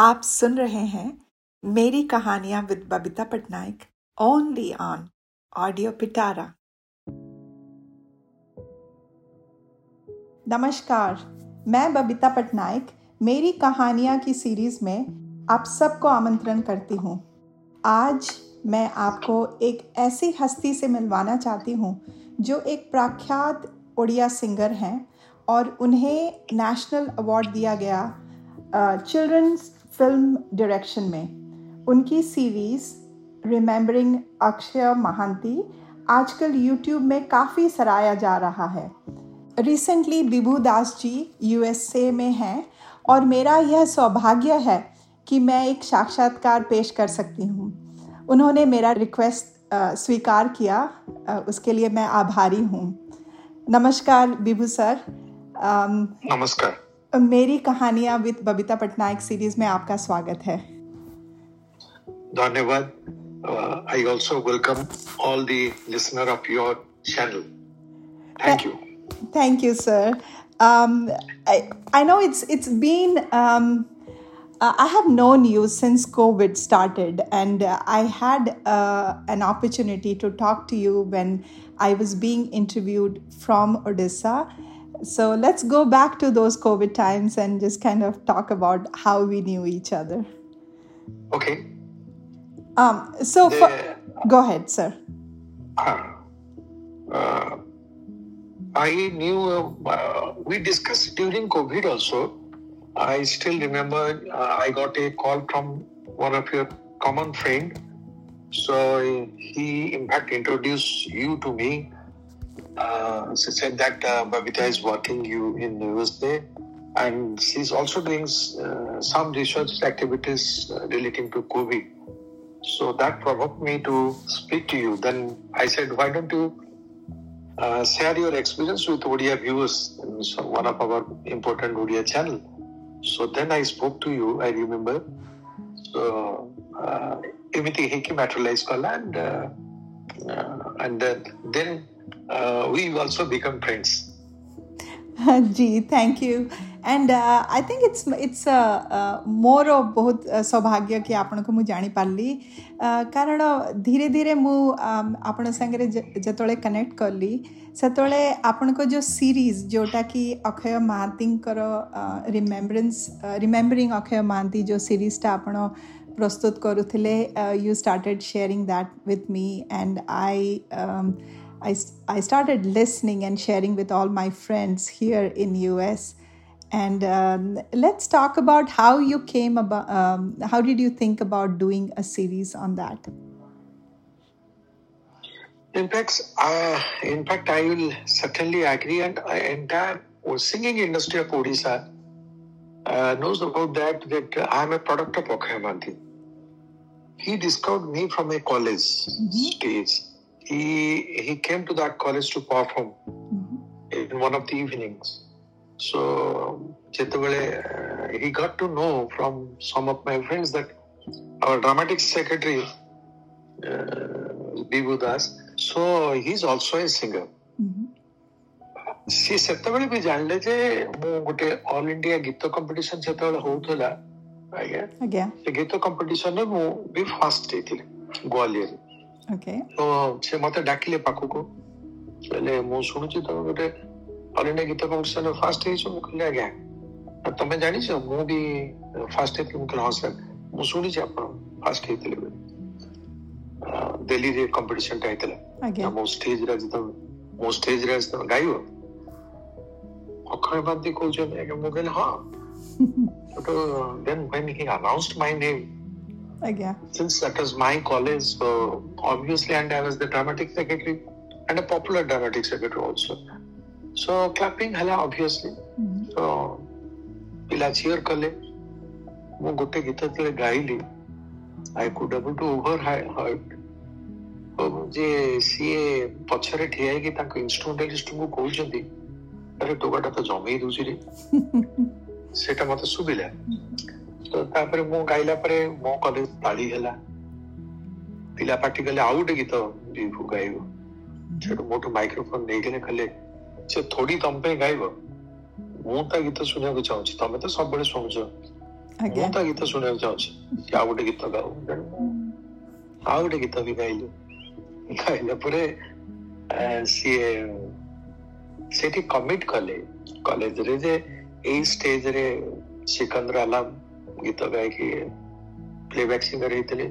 आप सुन रहे हैं मेरी कहानियां with Babita Patnaik only on audio Pitara नमस्कार मैं बबीता पटनायक मेरी कहानियां की सीरीज में आप सबको आमंत्रण करती हूँ आज मैं आपको एक ऐसी हस्ती से मिलवाना चाहती हूँ जो एक प्रख्यात उड़िया सिंगर हैं और उन्हें नेशनल अवार्ड दिया गया चिल्ड्रंस फिल्म डायरेक्शन में उनकी सीरीज़ रिमेंबरिंग अक्षय महांती आजकल यूट्यूब में काफ़ी सराया जा रहा है रिसेंटली बिभू दास जी यूएसए में हैं और मेरा यह सौभाग्य है कि मैं एक साक्षात्कार पेश कर सकती हूँ उन्होंने मेरा रिक्वेस्ट स्वीकार किया आ, उसके लिए मैं आभारी हूँ नमस्कार बिभू सर नमस्कार मेरी कहानियां विद बबीता पटनायक सीरीज में आपका स्वागत है धन्यवाद I also welcome all the listener of your channel thank you thank you sir I know it's it's been Uh, I have known you since COVID started, and uh, I had uh, an opportunity to talk to you when I was being interviewed from Odisha So let's go back to those COVID times and just kind of talk about how we knew each other. Okay. Um, so, the, for, go ahead, sir. Uh, uh, I knew, uh, we discussed during COVID also. I still remember uh, I got a call from one of your common friend. So he, in fact, introduced you to me uh, she said that uh, Babita is working you in USA, and she's also doing uh, some research activities uh, relating to COVID. So that provoked me to speak to you. Then I said, why don't you uh, share your experience with Odia viewers, one of our important Odia channel. So then I spoke to you. I remember. So uh, everything came materialized, and and then uh, we also become friends. Ji thank you and I think it's it's ମୋର ବହୁତ ସୌଭାଗ୍ୟ କି ଆପଣଙ୍କୁ ମୁଁ ଜାଣିପାରିଲି କାରଣ ଧୀରେ ଧୀରେ ମୁଁ ଆପଣଙ୍କ ସାଙ୍ଗରେ ଯେତେବେଳେ କନେକ୍ଟ କଲି ସେତେବେଳେ ଆପଣଙ୍କ ଯେଉଁ ସିରିଜ୍ ଯେଉଁଟାକି ଅକ୍ଷୟ ମହାନ୍ତିଙ୍କର ରିମେମ୍ବରେନ୍ସ ରିମେମ୍ବରିଂ ଅକ୍ଷୟ ମହାନ୍ତି ଯେଉଁ ସିରିଜ୍ଟା ଆପଣ ପ୍ରସ୍ତୁତ କରୁଥିଲେ you started sharing that with me and I I, I started listening and sharing with all my friends here in US. And um, let's talk about how you came about, um, how did you think about doing a series on that? In fact, uh, in fact, I will certainly agree, and I, uh, entire uh, singing industry of Odisha uh, knows about that. That I am a product of Akhaya He discovered me from a college mm-hmm. stage he he came to that college to perform mm-hmm. in one of the evenings. So Chetavale, uh, he got to know from some of my friends that our dramatic secretary uh, Bibu Das, so he's also a singer. ସିଏ ସେତେବେଳେ ବି ଜାଣିଲେ ଯେ ମୁଁ ଗୋଟେ all India ଗୀତ competition ସେତେବେଳେ ହଉଥିଲା ଆଜ୍ଞା ସେ ଗୀତ କମ୍ପିଟିସନରେ ମୁଁ ବି ଫାର୍ଷ୍ଟ ହେଇଥିଲି ଗ୍ୱାଲିୟରରେ ତ ସେ ମତେ ଡାକିଲେ ପାଖକୁ କହିଲେ ମୁଁ ଶୁଣୁଛି ତମେ ଗୋଟେ ହରିଣୀ ଗୀତ କମ୍ପିଟିସନରେ ଫାଷ୍ଟ ହେଇଛ ମୁଁ କହିଲି ଆଜ୍ଞା ତମେ ଜାଣିଛ ମୁଁ ବି ଫାଷ୍ଟ ହେଇଥିଲି ମୁଁ କହିଲି ହଁ ସାର୍ ମୁଁ ଶୁଣିଛି ଆପଣ ଫାଷ୍ଟ ହେଇଥିଲେ ବୋଲି ଦିଲ୍ଲୀରେ କମ୍ପିଟିସନଟା ହେଇଥିଲା ମୋ ଷ୍ଟେଜରେ ଆଜି ତମେ ମୋ ଷ୍ଟେଜରେ ଆଜି ତମେ ଗାଇବ ଅକ୍ଷୟ ମହାନ୍ତି କହୁଛନ୍ତି ଆଜ୍ଞା ମୁଁ କହିଲି ହଁ then when he announced my name ଆଜ୍ଞା since that was my college so obviously and I was the dramatic secretary and a popular dramatic secretary also so clapping ହେଲା obviously so ପିଲା cheer କଲେ ମୁଁ ଗୋଟେ ଗୀତ ଯେତେବେଳେ ଗାଇଲି I could able to overheard ଯେ ସିଏ ପଛରେ ଠିଆ ହେଇକି ତାଙ୍କ ଇନଷ୍ଟ୍ରୁମେଣ୍ଟାଲିଷ୍ଟଙ୍କୁ କହୁଛନ୍ତି ଆରେ ଟୋକାଟା ତ ଜମେଇ ଦଉଛି ରେ ସେଟା ମତେ ଶୁଭିଲା ତ ତାପରେ ମୁଁ ଗାଇଲା ପରେ ମୋ କଲେଜ ତାଳି ହେଲା ପିଲା ପାଟି କଲେ ଆଉ ଗୋଟେ ଗୀତ ବିଭୁ ଗାଇବ ସେଠୁ ମୋଠୁ ମାଇକ୍ରୋଫୋନ ନେଇଗଲେ କହିଲେ ସେ ଥୋଡି ତମ ପାଇଁ ଗାଇବ ମୁଁ ତା ଗୀତ ଶୁଣିବାକୁ ଚାହୁଁଛି ତମେ ତ ସବୁବେଳେ ଶୁଣୁଛ ମୁଁ ତା ଗୀତ ଶୁଣିବାକୁ ଚାହୁଁଛି ଆଉ ଗୋଟେ ଗୀତ ଗାଉ ଆଉ ଗୋଟେ ଗୀତ ବି ଗାଇଲୁ ଗାଇଲା ପରେ ସିଏ ସେଠି କମିଟ କଲେ କଲେଜରେ ଯେ ଏଇ ଷ୍ଟେଜରେ ସିକନ୍ଦର ଆଲାମ ಗೀತ ಗಾಯಕಿ ಪ್ಲೇಬ್ಯಾಕ್ ಸಿಂಗರ್ ಐತಲಿ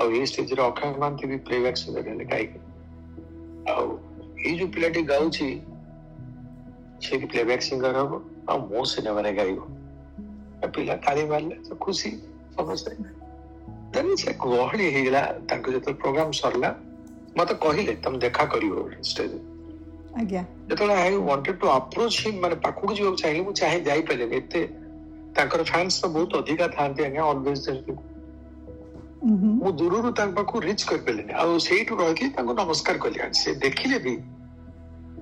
ଆଉ ଏଇ ଷ୍ଟେଜରେ ଅକ୍ଷୟ ମହାନ୍ତି ବି ପ୍ଲେବ୍ୟାକ୍ ସିଙ୍ଗର ହେଲେ ଗାଇକି ଆଉ ଏଇ ଯୋଉ ପିଲାଟି ଗାଉଛି ସେ ବି ପ୍ଲେବ୍ୟାକ୍ ସିଙ୍ଗର ହବ ଆଉ ମୋ ସିନେମାରେ ଗାଇବ ପିଲା ତାଳି ମାରିଲେ ଖୁସି ସମସ୍ତେ ତେଣୁ ସେ ଗହଳି ହେଇଗଲା ତାଙ୍କ ଯେତେବେଳେ ପ୍ରୋଗ୍ରାମ ସରିଲା ମତେ କହିଲେ ତମେ ଦେଖା କରିବ ଷ୍ଟେଜ ଯେତେବେଳେ I wanted to approach him ମାନେ ପାଖକୁ ଯିବାକୁ ଚାହିଁଲି ମୁଁ ଚାହେଁ ଯାଇପାରିଲିନି ଏତେ ତାଙ୍କର ଫ୍ୟାନ୍ସ ତ ବହୁତ ଅଧିକା ଥାନ୍ତି ଆଜ୍ଞା ଅଲୱେଜ ମୁଁ ଦୂରରୁ ତାଙ୍କ ପାଖକୁ ରିଚ୍ କରିପାରିଲିନି ଆଉ ସେଇଠୁ ରହିକି ତାଙ୍କୁ ନମସ୍କାର କଲି ସେ ଦେଖିଲେ ବି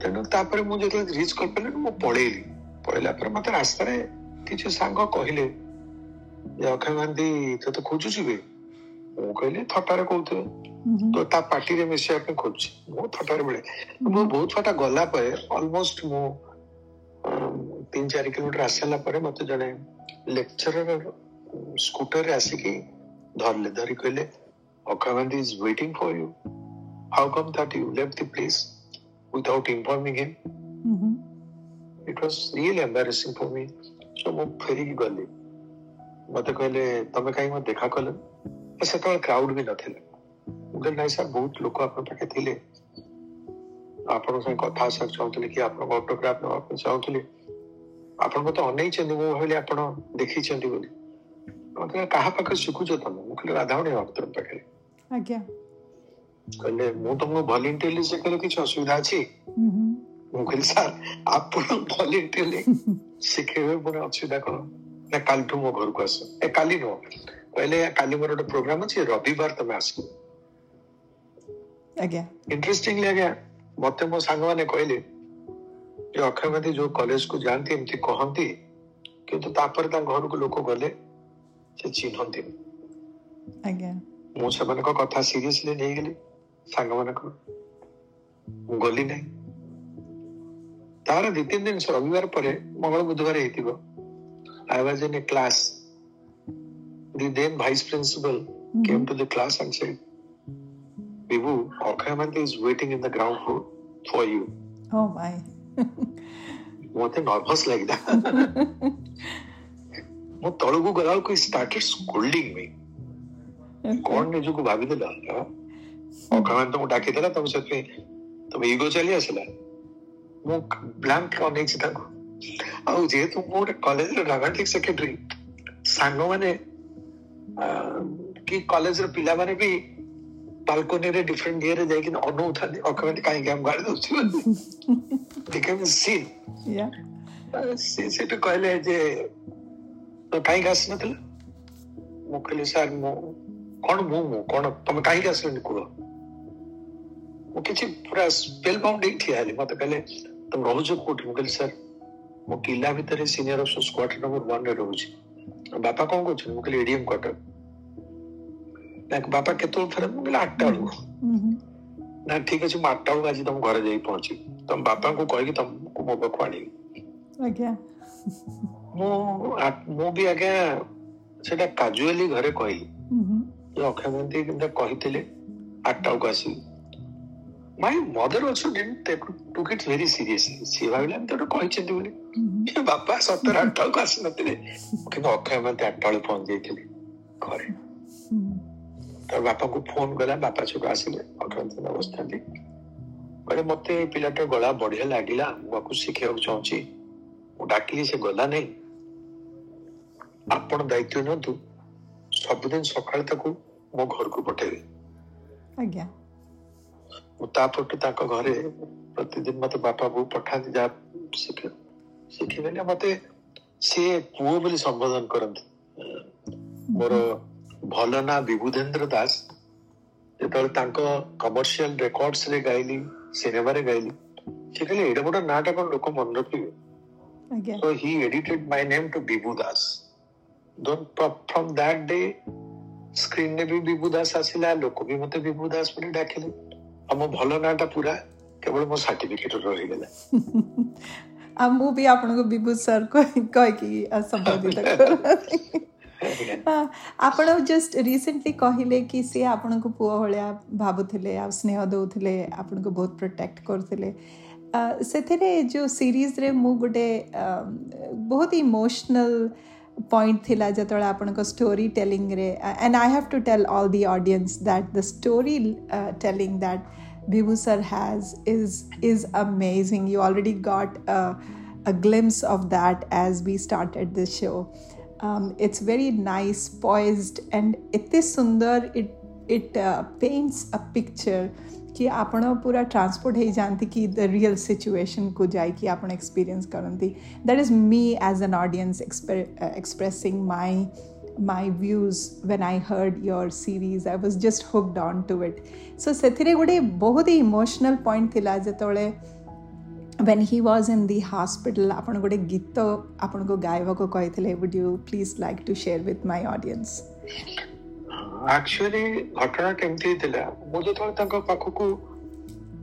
ତେଣୁ ତାପରେ ମୁଁ ଯେତେବେଳେ ରିଚ୍ କରିପାରିଲିନି ମୁଁ ପଳେଇଲି ପଳେଇଲା ପରେ ମତେ ରାସ୍ତାରେ କିଛି ସାଙ୍ଗ କହିଲେ ଯେ ଅକ୍ଷୟ ଗାନ୍ଧୀ ତତେ ଖୋଜୁଛୁ ବି ମୁଁ କହିଲି ଥଟାରେ କହୁଥିବେ ତ ତା ପାଟିରେ ମିଶିବା ପାଇଁ ଖୋଜୁଛି ମୁଁ ଥଟାରେ ବେଳେ ମୁଁ ବହୁତ ଥଟା ଗଲା ପରେ ଅଲମୋଷ୍ଟ ମୁଁ ତିନି ଚାରି କିଲୋମିଟର ଆସିସାରିଲା ପରେ ମତେ ଜଣେ ଲେକ୍ଚରର ସ୍କୁଟରରେ ଆସିକି ଧରିଲେ ଧରି କହିଲେ Akshay Gandhi is waiting for you how come that you left the place without informing him it was real embarrassing for me so ମୁଁ ଫେରିକି ଗଲି ମତେ କହିଲେ ତମେ କାହିଁ ମୋତେ ଦେଖା କଲେ ସେତେବେଳେ କ୍ରାଉଡ୍ ବି ନଥିଲେ ମୁଁ କହିଲି ନାଇଁ ସାର୍ ବହୁତ ଲୋକ ଆପଣଙ୍କ ପାଖେ ଥିଲେ ଆପଣଙ୍କ ସାଙ୍ଗେ କଥା ହେବାକୁ ଚାହୁଁଥିଲି କି ଆପଣଙ୍କ ଅଟୋଗ୍ରାଫ ନେବା ପାଇଁ ଚାହୁଁଥିଲି ଆପଣଙ୍କୁ ତ ଅନେଇଛନ୍ତି ମୁଁ ଭାବିଲି ଆପଣ ଦେଖିଛନ୍ତି ବୋଲି ମୋତେ କାହା ପାଖରେ ଶିଖୁଛ ତମେ ମୁଁ କହିଲି ରାଧାମଣି ଭକ୍ତଙ୍କ ପାଖରେ ଆଜ୍ଞା କହିଲେ ମୁଁ ତମକୁ ଭଲେଣ୍ଟିୟରଲି ଶିଖେଇଲେ କିଛି ଅସୁବିଧା ଅଛି ମୁଁ କହିଲି ସାର୍ ଆପଣ ଭଲେଣ୍ଟିୟରଲି ଶିଖେଇବେ ପୁଣି ଅସୁବିଧା କଣ ନା କାଲିଠୁ ମୋ ଘରକୁ ଆସ ଏ କାଲି ନୁହଁ କହିଲେ କାଲି ମୋର ଗୋଟେ ପ୍ରୋଗ୍ରାମ ଅଛି ରବିବାର ତମେ ଆସିବ ଆଜ୍ଞା ଇଣ୍ଟରେଷ୍ଟିଂଲି ଆଜ୍ଞା ମତେ ମୋ ସାଙ୍ଗମାନେ କହିଲେ ଏ ଅକ୍ଷୟବାଦୀ ଯୋଉ କଲେଜକୁ ଯାଆନ୍ତି ଏମିତି କହନ୍ତି କିନ୍ତୁ ତାପରେ ତାଙ୍କ ଘରକୁ ଲୋକ ଗଲେ ସେ ଚିହ୍ନନ୍ତିନି ଆଜ୍ଞା ମୁଁ ସେମାନଙ୍କ କଥା ସିରିୟସଲି ନେଇଗଲି ସାଙ୍ଗମାନଙ୍କର ମୁଁ ଗଲି ନାହିଁ ତାର ଦି ତିନି ଦିନ ରବିବାର ପରେ ମଙ୍ଗଳ ବୁଧବାର ହେଇଥିବ I was in a class the then vice principal came to the class and said Vibhu, Okhayamant is waiting in the ground floor for you. Oh my. one thing almost like that. वो तड़ोगू गलाल को started scolding me. कौन ने जो को भाभी ने डाल दिया और कमेंट तो उठा के दिला तब से पे तब ईगो चली असला वो ब्लैंक और नहीं चिता को ଆଉ ଯେହେତୁ ମୁଁ ଗୋଟେ କଲେଜର ଡ୍ରାମାଟିକ୍ ସେକ୍ରେଟାରୀ ସାଙ୍ଗମାନେ କି କଲେଜର ପିଲାମାନେ ବି balcony different gear jakin onu uthadi okamata kai gam gar do became sin yeah से से तो कहले जे कहीं गास नथिल ମୁଁ କହିଲି ସାର୍ ମୁଁ କ'ଣ ମୁଁ ମୁଁ କ'ଣ ତମେ କାହିଁକି ଆସିଲନି କୁହ ମୁଁ କିଛି ପୁରା ସ୍ପେଲ୍ ବାଉଣ୍ଡ ହେଇ ଠିଆ ହେଲି ମତେ କହିଲେ ତମେ ରହୁଛ କୋଉଠି ମୁଁ କହିଲି ସାର୍ ମୁଁ କିଲ୍ଲା ଭିତରେ ସିନିୟର ଅଫିସର ସ୍କ୍ୱାର୍ଟର ନମ୍ବର ୱାନରେ ରହୁଛି ବାପା କ'ଣ କରୁଛନ୍ତି ମୁଁ କହିଲି ଏଡିଏମ୍ କ୍ୱାର୍ଟର ନା ବାପା କେତେବେଳେ ଫେରେ ମୁଁ କହିଲି ଆଠଟା ବେଳକୁ ନା ଠିକ ଅଛି ମୁଁ ଆଠଟା ବେଳକୁ ଆଜି ତମ ଘରେ ଯାଇ ପହଞ୍ଚିବି ତମ ବାପାଙ୍କୁ କହିକି ତମକୁ ମୋ ପାଖକୁ ଆଣିବି ମୁଁ ମୁଁ ବି ଆଜ୍ଞା ସେଟା କାଜୁଆଲି ଘରେ କହିଲି ଅକ୍ଷୟ ମହାନ୍ତି କେମିତି କହିଥିଲେ ଆଠଟା ବେଳକୁ ଆସିବି my mother also didn't took it very seriously ସିଏ ଭାବିଲା ଆମେ ଗୋଟେ କହିଛନ୍ତି ବୋଲି ବାପା ସତର ବେଳକୁ ଆସିନଥିଲେ କିନ୍ତୁ ଅକ୍ଷୟ ମହାନ୍ତି ଆଠଟା ବେଳକୁ ପହଞ୍ଚି ଯାଇଥିଲେ ଘରେ ତା ବାପାଙ୍କୁ ଫୋନ କଲା ବାପା ସବୁ ଆସିଲେ ଅକ୍ଷରଚନ୍ଦ୍ର ବସିଥାନ୍ତି କହିଲେ ମୋତେ ପିଲାଟା ଗଳା ବଢିଆ ଲାଗିଲା ମୁଁ ଆକୁ ଶିଖିବାକୁ ଚାହୁଁଛି ମୁଁ ଡାକିଲି ସେ ଗଲା ନାହିଁ ଆପଣ ଦାୟିତ୍ୱ ନିଅନ୍ତୁ ସବୁଦିନ ସକାଳେ ତାକୁ ମୋ ଘରକୁ ପଠେଇବି ମୁଁ ତା ପକ୍ଷେ ତାଙ୍କ ଘରେ ପ୍ରତିଦିନ ମତେ ବାପା ବୋଉ ପଠାନ୍ତି ଯାହା ଶିଖ ଶିଖିବେନି ମୋତେ ସିଏ ପୁଅ ବୋଲି ସମ୍ବୋଧନ କରନ୍ତି ମୋର ଭଲ ନା ବିଭୁଧେନ୍ଦ୍ର ଦାସ ଯେତେବେଳେ ତାଙ୍କ କମର୍ସିଆଲ ରେକର୍ଡସରେ ଗାଇଲି ସିନେମାରେ ଗାଇଲି ସେ କହିଲେ ଏଇଟା ଗୋଟେ ନାଁଟା କ'ଣ ଲୋକ ମନେ ରଖିବେ ତ he edited my name to Bibhu Das from that day ସ୍କ୍ରିନରେ ବି ବିଭୁ ଦାସ ଆସିଲା ଲୋକ ବି ମତେ ବିଭୁ ଦାସ ବୋଲି ଡାକିଲେ ଆଉ ମୋ ଭଲ ନାଁଟା ପୁରା କେବଳ ମୋ ସାର୍ଟିଫିକେଟ ରହିଗଲା ଆଉ ମୁଁ ବି ଆପଣଙ୍କୁ ବିଭୁ ସାର୍ କହିକି ସମ୍ବୋଧିତ ଆପଣ ଜଷ୍ଟ ରିସେଣ୍ଟଲି କହିଲେ କି ସିଏ ଆପଣଙ୍କୁ ପୁଅ ଭଳିଆ ଭାବୁଥିଲେ ଆଉ ସ୍ନେହ ଦେଉଥିଲେ ଆପଣଙ୍କୁ ବହୁତ ପ୍ରୋଟେକ୍ଟ କରୁଥିଲେ ସେଥିରେ ଯେଉଁ ସିରିଜରେ ମୁଁ ଗୋଟେ ବହୁତ ଇମୋସନାଲ ପଏଣ୍ଟ ଥିଲା ଯେତେବେଳେ ଆପଣଙ୍କ story ଟେଲିଂରେ and I have to tell all the audience that the story telling that Bhibu sir has is is amazing. You already got a, a glimpse of that as we started this show. It's very nice poised and इतने सुंदर it it paints a picture कि आपण पूरा transport हो जाती कि the real situation को जाकि आप एक्सपीरियंस करती that is me as an audience expressing my my views when I heard your series I was just hooked on to it so से गोटे बहुत ही इमोशनल पॉइंट थी जो when he was in the hospital ଆପଣ ଗୋଟେ ଗୀତ ଆପଣଙ୍କୁ ଗାଇବାକୁ କହିଥିଲେ would you please like to share with my audience actually ଘଟଣା କେମିତି ହେଇଥିଲା ମୁଁ ଯେତେବେଳେ ତାଙ୍କ ପାଖକୁ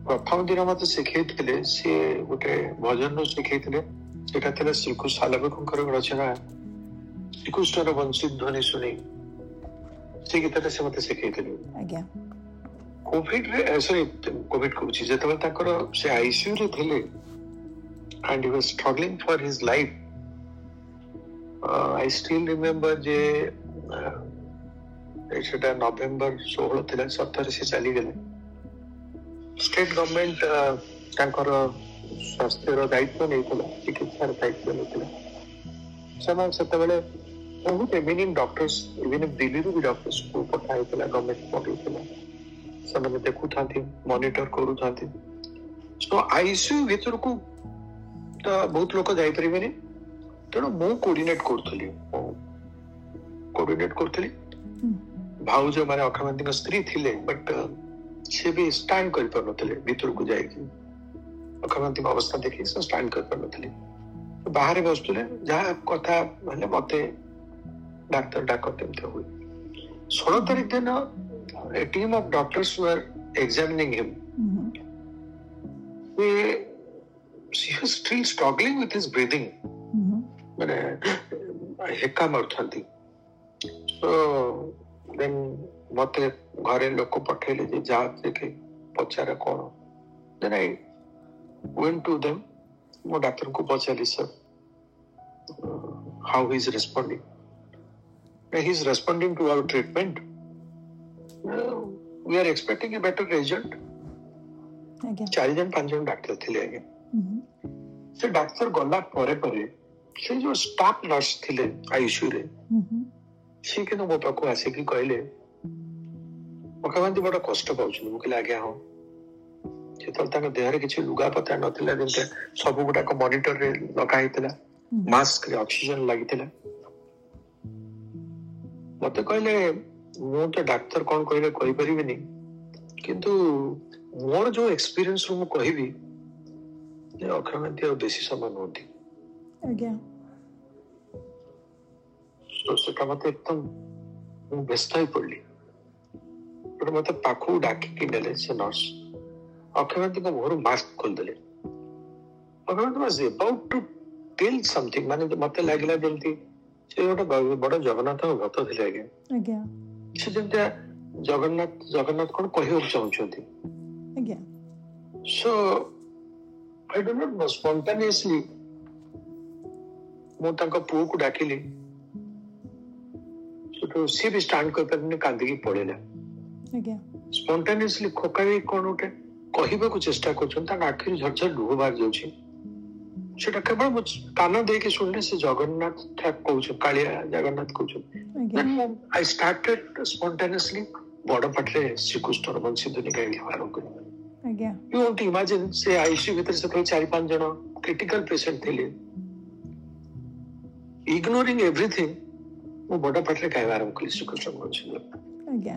ପ୍ରଥମ ଦିନ ମତେ ଶିଖେଇଥିଲେ ସିଏ ଗୋଟେ ଭଜନରୁ ଶିଖେଇଥିଲେ ସେଟା ଥିଲା ଶ୍ରୀକୃଷ୍ଣ ଆଲବେକଙ୍କର ରଚନା ଶ୍ରୀକୃଷ୍ଣର ବଂଶୀ ଧ୍ୱନି ଶୁଣି ସେ ଗୀତଟା ସେ ମତେ ଶିଖେଇଥିଲେ ଆଜ୍ଞା କୋଭିଡରେ ସରି କୋଭିଡ କହୁଛି ଯେତେବେଳେ ତାଙ୍କର ସେ ଆଇସିୟୁରେ ଥିଲେ and he was struggling for his life I still remember ଯେ ସେଟା ନଭେମ୍ବର ଷୋହଳ ଥିଲା ସତରେ ସେ ଚାଲିଗଲେ ଷ୍ଟେଟ୍ ଗଭର୍ଣ୍ଣମେଣ୍ଟ ତାଙ୍କର ସ୍ୱାସ୍ଥ୍ୟର ଦାୟିତ୍ୱ ନେଇଥିଲା ଚିକିତ୍ସାର ଦାୟିତ୍ୱ ନେଇଥିଲା ସେମାନେ ସେତେବେଳେ ବହୁତ ଏଭିନିଂ ଡକ୍ଟର୍ସ ଇଭିନିଂ ଦିଲ୍ଲୀରୁ ବି ଡକ୍ଟର୍ସକୁ ପଠା ହେଇଥିଲା ଗଭର୍ଣ୍ଣମେଣ୍ଟ ପଠାଇଥିଲା ସେମାନେ ଦେଖୁଥାନ୍ତି ମନିଟର କରୁଥାନ୍ତି ସୋ ଆଇସିୟୁ ଭିତରକୁ ତ ବହୁତ ଲୋକ ଯାଇପାରିବେନି ତେଣୁ ମୁଁ କୋଡିନେଟ କରୁଥିଲି କୋଡିନେଟ କରୁଥିଲି ଭାଉଜ ମାନେ ଅକ୍ଷୟମାନ୍ତିଙ୍କ ସ୍ତ୍ରୀ ଥିଲେ ବଟ୍ ସେ ବି ଷ୍ଟାଣ୍ଡ କରିପାରୁନଥିଲେ ଭିତରକୁ ଯାଇକି ଅକ୍ଷୟମାନ୍ତିଙ୍କ ଅବସ୍ଥା ଦେଖିକି ସେ ଷ୍ଟାଣ୍ଡ କରିପାରୁନଥିଲେ ବାହାରେ ବସୁଥିଲେ ଯାହା କଥା ହେଲେ ମତେ ଡାକ୍ତର ଡାକ କେମିତି ହୁଏ ଷୋହଳ ତାରିଖ ଦିନ a team of doctors were examining him. Mm-hmm. He, he was still struggling with his breathing. So then मैंने हेक्का मारुଥାନ୍ତି ସୋ ଦେନ୍ ମୋତେ ଘରେ ଲୋକ ପଠେଇଲେ ଯେ ଯା ଦେଖେ ପଚାରେ କ'ଣ then I went to sir ମୁଁ ଡାକ୍ତରଙ୍କୁ ପଚାରିଲି sir how is responding his responding to mm -hmm. We are expecting a better result चारि जण ପାଞ୍ଚ ଜଣ ଡାକ୍ତର ଥିଲେ ଆଜ୍ଞା ସେ ଡାକ୍ତର ଗଲା ପରେ ପରେ ସେ ଯୋଉ ଷ୍ଟାଫ ନର୍ସ ଥିଲେ ଆଇସିୟୁରେ ସିଏ କିନ୍ତୁ ମୋ ପାଖକୁ ଆସିକି କହିଲେ ପକାନ୍ତି ବଡ କଷ୍ଟ ପାଉଛନ୍ତି ମୁଁ କହିଲି ଆଜ୍ଞା ହଁ ଯେତେବେଳେ ତାଙ୍କ ଦେହରେ କିଛି ଲୁଗାପତା ନଥିଲା ଯେମିତି ସବୁ ଗୁଡାକ ମନିଟରରେ ଲଗା ହେଇଥିଲା ମାସ୍କରେ ଅକ୍ସିଜେନ ଲାଗିଥିଲା ମତେ କହିଲେ ମୁଁ ତ ଡାକ୍ତର କ'ଣ କହିବେ କହିପାରିବିନି କିନ୍ତୁ ମୋର ଯୋଉ ଏକ୍ସପିରିଏନ୍ସରୁ ମୁଁ କହିବି ଯେ ଅକ୍ଷୟକାନ୍ତି ଆଉ ବେଶୀ ସମୟ ନୁହନ୍ତି ସେଟା ମତେ ଏକଦମ ମୁଁ ବ୍ୟସ୍ତ ହେଇ ପଡିଲି ଗୋଟେ ମତେ ପାଖକୁ ଡାକିକି ନେଲେ ସେ ନର୍ସ ଅକ୍ଷୟକାନ୍ତିଙ୍କ ମୁହଁରୁ ମାସ୍କ ଖୋଲିଦେଲେ Akshaykanti was about to tell something ମାନେ ମତେ ଲାଗିଲା ଯେମିତି ସେ ଗୋଟେ ବଡ ଜଗନ୍ନାଥ ଭକ୍ତ ଥିଲେ ଆଜ୍ଞା ସେ ଯେମିତିଆ ଜଗନ୍ନାଥ ଜଗନ୍ନାଥ କଣ କହିବାକୁ ଚାହୁଁଛନ୍ତି ଆଜ୍ଞା so I do not know spontaneously ମୁଁ ତାଙ୍କ ପୁଅକୁ ଡାକିଲି ସେଠୁ ସିଏ ବି ଷ୍ଟାଣ୍ଡ କରିପାରିନି କାନ୍ଦିକି ପଳେଇଲା ସ୍ପଣ୍ଟାନିୟସଲି ଖୋକାଳି କଣ ଗୋଟେ କହିବାକୁ ଚେଷ୍ଟା କରୁଛନ୍ତି ତାଙ୍କ ଆଖିରୁ ଝରଝର ଲୁହ ବାହାରି ଯାଉଛି ସେଟା କାନ ଦେଇକି ଶୁଣିଲେ ସେ ଜଗନ୍ନାଥ ଠାକ କହୁଛନ୍ତି କାଳିଆ ଜଗନ୍ନାଥ କହୁଛନ୍ତି ଆଇ ଷ୍ଟାର୍ଟେଡ୍ ସ୍ପଣ୍ଟାନିୟସଲି ବଡ ପାଟିରେ ଶ୍ରୀକୃଷ୍ଣର ବଂଶୀଧ୍ୱନି ଗାଇଲି ଆରମ୍ଭ କରିବି ୟୁ ୱାଣ୍ଟ ଇମାଜିନ୍ ସେ ଆଇସିୟୁ ଭିତରେ ସେତେବେଳେ ଚାରି ପାଞ୍ଚ ଜଣ କ୍ରିଟିକାଲ ପେସେଣ୍ଟ ଥିଲେ ଇଗ୍ନୋରିଂ ଏଭ୍ରିଥିଙ୍ଗ ମୁଁ ବଡ ପାଟିରେ ଗାଇବା ଆରମ୍ଭ କଲି ଶ୍ରୀକୃଷ୍ଣଙ୍କ ବଂଶୀଧ୍ୱନି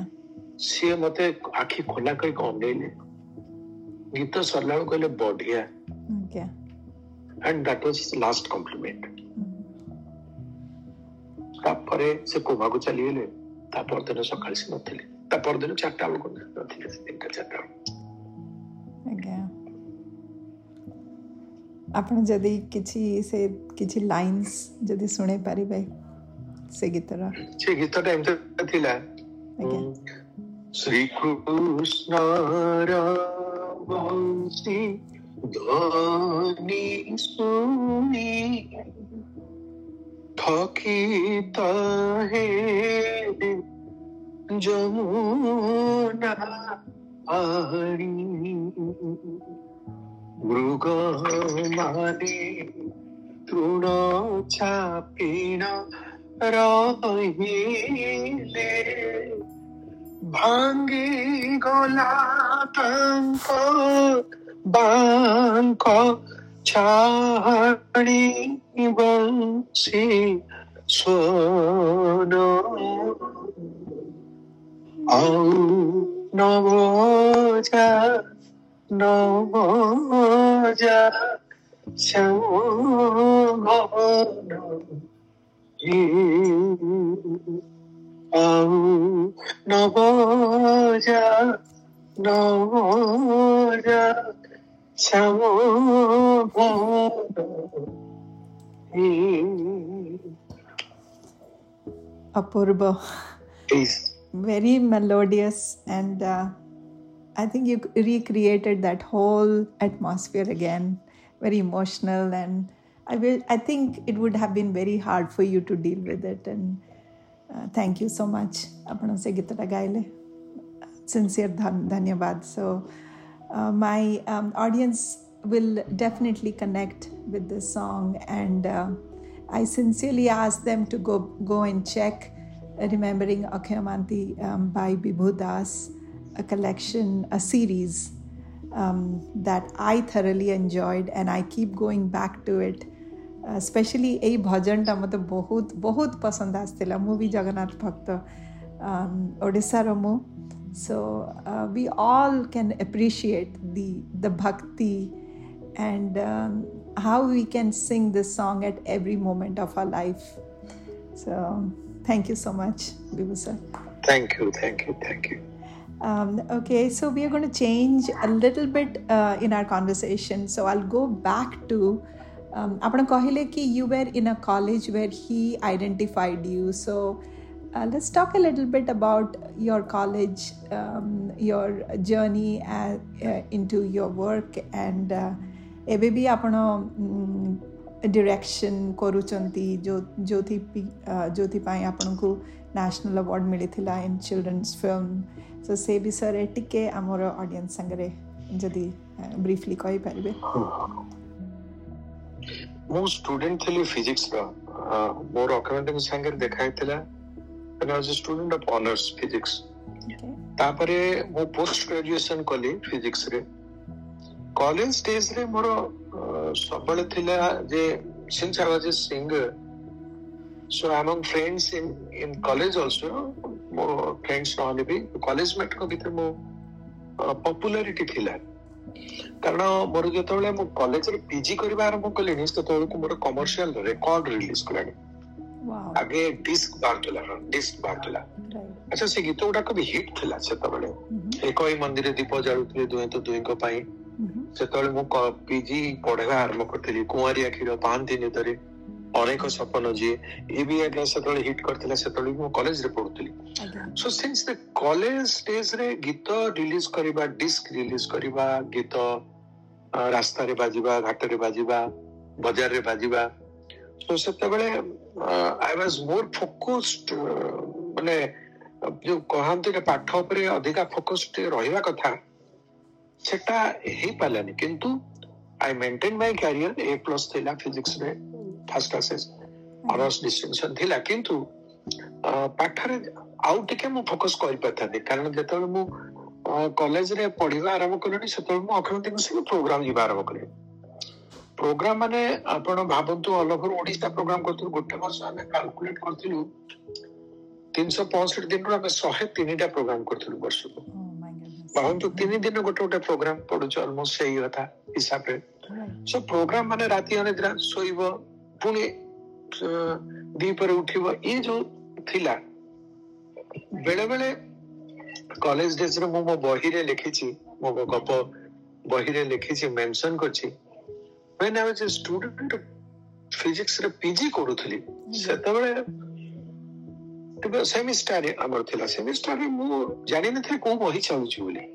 ସିଏ ମତେ ଆଖି ଖୋଲା କରିକି ଅନେଇଲେ ଗୀତ ସରିଲା ବେଳକୁ କହିଲେ ବଢିଆ and that was his last compliment. ତାପରେ ସେ କୋଭାକୁ ଚାଲିଗଲେ ତା ପରଦିନ ସକାଳେ ସେ ନଥିଲେ ତା ପରଦିନ ଚାରିଟା ବେଳକୁ ନଥିଲେ ସେ ତିନିଟା ଚାରିଟା ବେଳକୁ ଆଜ୍ଞା ଆପଣ ଯଦି କିଛି ସେ କିଛି ଲାଇନ୍ସ ଯଦି ଶୁଣେଇ ପାରିବେ ସେ ଗୀତର ସେ ଗୀତଟା ଏମିତି ଥିଲା ଶ୍ରୀକୃଷ୍ଣ ବଂଶୀ ध्वनि सुनी थकिता है जमुना आड़ी मृग माने तृण छापिण ରହିଲେ ଭାଙ୍ଗି ଗଲା ତାଙ୍କ 巴阔查尼旺西索诺，阿诺布扎诺布扎，香波尼，阿诺布扎诺布扎。Apurbo. Please. Very melodious, and uh, I think you recreated that whole atmosphere again. Very emotional, and I will. I think it would have been very hard for you to deal with it. And uh, thank you so much. अपनों से गीत लगाए ले. Sincere So uh, my um, audience will definitely connect with this song and uh, i sincerely ask them to go go and check uh, remembering akhyamanti um, by Bibhudas, a collection a series um, that i thoroughly enjoyed and i keep going back to it specially এই ভজনটা ମୋତେ ବହୁତ ବହୁତ ପସନ୍ଦ ଆସିଥିଲା movie ବି ଜଗନ୍ନାଥ ଭକ୍ତ ଓଡ଼ିଶାର ମୁଁ so uh, we all can appreciate the, the bhakti and um, how we can sing this song at every moment of our life. So thank you so much, Bibu sir. Thank you, thank you, thank you. Um, okay, so we are going to change a little bit uh, in our conversation. So I'll go back to. Um, you were in a college where he identified you. So, identified uh, let's talk a little bit about your college, um, your journey at, uh, into your work, and ଏବେ ବି ଆପଣ direction କରୁଛନ୍ତି ଯେଉଁଥି ଯେଉଁଥିପାଇଁ ଆପଣଙ୍କୁ national award ମିଳିଥିଲା in children's film ତ ସେ ବିଷୟରେ ଟିକେ ଆମର ଅଡ଼ିଏନ୍ସ ସାଙ୍ଗରେ ଯଦି ବ୍ରିଫଲି କହିପାରିବେ ମୁଁ ଷ୍ଟୁଡେଣ୍ଟ ଥିଲି ଫିଜିକ୍ସର ମୋର ଅକାଉଣ୍ଟିଂ ସାଙ୍ଗରେ ଦେଖା ହେଇଥିଲା and I was a student of honors physics. ତାପରେ ମୁଁ ପୋଷ୍ଟ ଗ୍ରାଜୁଏସନ କଲି ଫିଜିକ୍ସରେ କଲେଜ ଷ୍ଟେଜରେ ମୋର ସବୁବେଳେ ଥିଲା ଯେ since I was a singer, so among friends in, in college also, more friends normally be college ମାନଙ୍କ ଭିତରେ ମୋ ପପୁଲାରିଟି ଥିଲା କାରଣ ମୋର ଯେତେବେଳେ ମୁଁ କଲେଜରେ ପିଜି କରିବା ଆରମ୍ଭ କଲିଣି ସେତେବେଳକୁ ମୋର କମର୍ସିଆଲ ରେକର୍ଡ ରିଲିଜ କଲାଣି आगे डिस्क बार खेला हाँ डिस्क बार खेला अच्छा से गीत गुड़ाक भी हिट थिला सेतबेले एक ही मंदिर दीप जाळुथिले दुहे तो दुहे को पाई ସେତେବେଳେ ମୁଁ ପିଜି ପଢିବା ଆରମ୍ଭ କରିଥିଲି କୁଆଁରିଆ କ୍ଷୀର ପାଆନ୍ତି ନିଦରେ ଅନେକ ସପନ ଯିଏ ଏ ବି ଆଜ୍ଞା ସେତେବେଳେ ହିଟ୍ କରିଥିଲା ସେତେବେଳେ ମୁଁ କଲେଜରେ ପଢୁଥିଲି ସୋ ସିନ୍ସ ଦ କଲେଜ ଷ୍ଟେଜରେ ଗୀତ ରିଲିଜ କରିବା ଡିସ୍କ ରିଲିଜ କରିବା ଗୀତ ରାସ୍ତାରେ ବାଜିବା ଘାଟରେ ବାଜିବା ବଜାରରେ ବାଜିବା So ସେତେବେଳେ I was more focused ମାନେ ଯୋଉ କହନ୍ତି ନା ପାଠ ଉପରେ ଅଧିକା ଫୋକସ୍ ରହିବା କଥା ସେଟା ହେଇପାରିଲାନି କିନ୍ତୁ I maintain my career A plus ଥିଲା ଫିଜିକ୍ସରେ ଫାର୍ଷ୍ଟ କ୍ଲାସେସ୍ ଅନର୍ସ ଡିଷ୍ଟିଂସନ୍ ଥିଲା କିନ୍ତୁ ପାଠରେ ଆଉ ଟିକେ ମୁଁ ଫୋକସ୍ କରିପାରିଥାନ୍ତି କାରଣ ଯେତେବେଳେ ମୁଁ କଲେଜରେ ପଢିବା ଆରମ୍ଭ କଲିଣି ସେତେବେଳେ ମୁଁ ଅଖିଳ ଦିବସକୁ ପ୍ରୋଗ୍ରାମ ଯିବା ଆରମ୍ଭ କଲିଣି ପ୍ରୋଗ୍ରାମ ମାନେ ଆପଣ ଭାବନ୍ତୁ ଅଲ୍ ଓଭର ଓଡ଼ିଶା ପ୍ରୋଗ୍ରାମ କରିଥିଲୁ ଗୋଟେ ବର୍ଷ ଆମେ କାଲକୁଲେଟ କରିଥିଲୁ ତିନିଶହ ପଞ୍ଚଷଠି ଦିନରୁ ଆମେ ଶହେ ତିନିଟା ପ୍ରୋଗ୍ରାମ କରିଥିଲୁ ବର୍ଷକୁ ଭାବନ୍ତୁ ତିନି ଦିନ ଗୋଟେ ଗୋଟେ ପ୍ରୋଗ୍ରାମ ପଡୁଛୁ ଅଲମୋଷ୍ଟ ସେଇ କଥା ହିସାବରେ ସୋ ପ୍ରୋଗ୍ରାମ ମାନେ ରାତି ଅନିଦ୍ରା ଶୋଇବ ପୁଣି ଦ୍ୱିପରେ ଉଠିବ ଏ ଯୋଉ ଥିଲା ବେଳେବେଳେ କଲେଜ କଲେଜ ରେ ମୁଁ ମୋ ବହିରେ ଲେଖିଛି ମୋ ଗପ ବହିରେ ଲେଖିଛି ମେନସନ କରିଛି when I was a student physics ରେ PG କରୁଥିଲି ସେତେବେଳେ ସେମିଷ୍ଟାର ଆମର ଥିଲା ସେମିଷ୍ଟାରରେ ମୁଁ ଜାଣିନଥିଲି କୋଉ ବହି ଚାହୁଁଛି ବୋଲି ଆଇ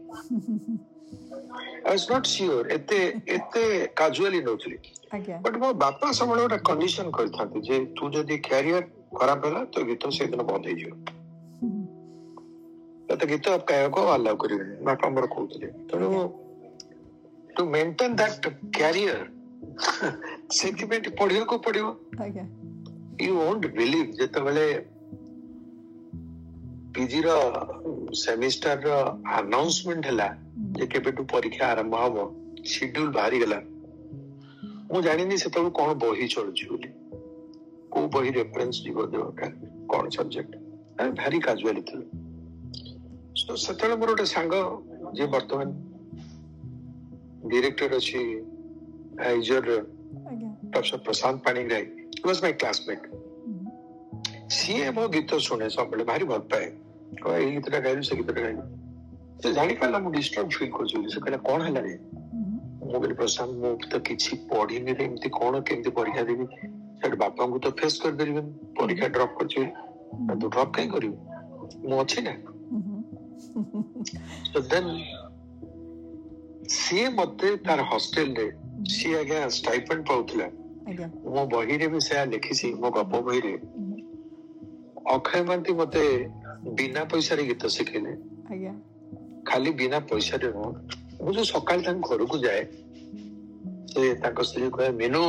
ୱାଜ ନଟ ସିଓର ଏତେ ଏତେ କାଜୁଆଲି ନଉଥିଲି ବଟ୍ ମୋ ବାପା ସବୁବେଳେ ଗୋଟେ କଣ୍ଡିସନ କରିଥାନ୍ତି ଯେ ତୁ ଯଦି କ୍ୟାରିୟର ଖରାପ ହେଲା ତୋ ଗୀତ ସେଦିନ ବନ୍ଦ ହେଇଯିବ ତତେ ଗୀତ ଗାଇବାକୁ ଆଲାଉ କରିବେନି ବାପା ମୋର କହୁଥିଲେ ତେଣୁ to maintain that career sentiment ପଢିବାକୁ ପଡିବ ୟୁ ଓଣ୍ଟ ବିଲିଭ ଯେତେବେଳେ ପିଜିର ସେମିଷ୍ଟାରର ଆନାଉନ୍ସମେଣ୍ଟ ହେଲା ଯେ କେବେଠୁ ପରୀକ୍ଷା ଆରମ୍ଭ ହବ ସିଡ୍ୟୁଲ ବାହାରିଗଲା ମୁଁ ଜାଣିନି ସେତେବେଳେ କଣ ବହି ଚଳୁଛି ବୋଲି କୋଉ ବହି ରେଫରେନ୍ସ ଯିବ ଦେବଟା କଣ ସବଜେକ୍ଟ ଆମେ ଭାରି କାଜୁଆଲି ଥିଲୁ ସେତେବେଳେ ମୋର ଗୋଟେ ସାଙ୍ଗ ଯିଏ ବର୍ତ୍ତମାନ ଡିରେକ୍ଟର ଅଛି your Professor Prasad Panigrahi. He was my classmate. सीए ମୋ ଗୀତ ଶୁଣେ ସବୁବେଳେ ଭାରି ଭଲ ପାଏ କହିବା ଏଇ ଗୀତଟା ଗାଇଲୁ ସେ ଗୀତଟା ଗାଇଲୁ ସେ ଜାଣିପାରିଲା ମୁଁ ଡିଷ୍ଟର୍ବ ଫିଲ୍ କରୁଛି ବୋଲି ସେ କହିଲା କଣ ହେଲା ରେ ମୁଁ କହିଲି ପ୍ରଶାନ୍ତ ମୁଁ ତ କିଛି ପଢିନି ରେ ଏମିତି କଣ କେମିତି ପରୀକ୍ଷା ଦେବି ସେଠି ବାପାଙ୍କୁ ତ ଫେସ୍ କରିପାରିବେନି ପରୀକ୍ଷା ଡ୍ରପ୍ କରିଛି ତୁ ଡ୍ରପ୍ କାହିଁ କରିବୁ ମୁଁ ଅଛି ନା ଦେନ୍ ସିଏ ମତେ ତାର ହଷ୍ଟେଲରେ ସିଏ ଆଜ୍ଞା ଷ୍ଟାଇପେଣ୍ଡ ପାଉଥିଲା ମୋ ବହିରେ ବି ସେୟା ଲେଖିଛି ମୋ ଗପ ବହିରେ ଅକ୍ଷୟ ମହାନ୍ତି ମତେ ବିନା ପଇସାରେ ଗୀତ ଶିଖେଇଲେ ଖାଲି ବିନା ପଇସାରେ ନୁହଁ ମୁଁ ଯୋଉ ସକାଳେ ତାଙ୍କ ଘରକୁ ଯାଏ ସେ ତାଙ୍କ ସ୍ତ୍ରୀ କହେ ମିନୁ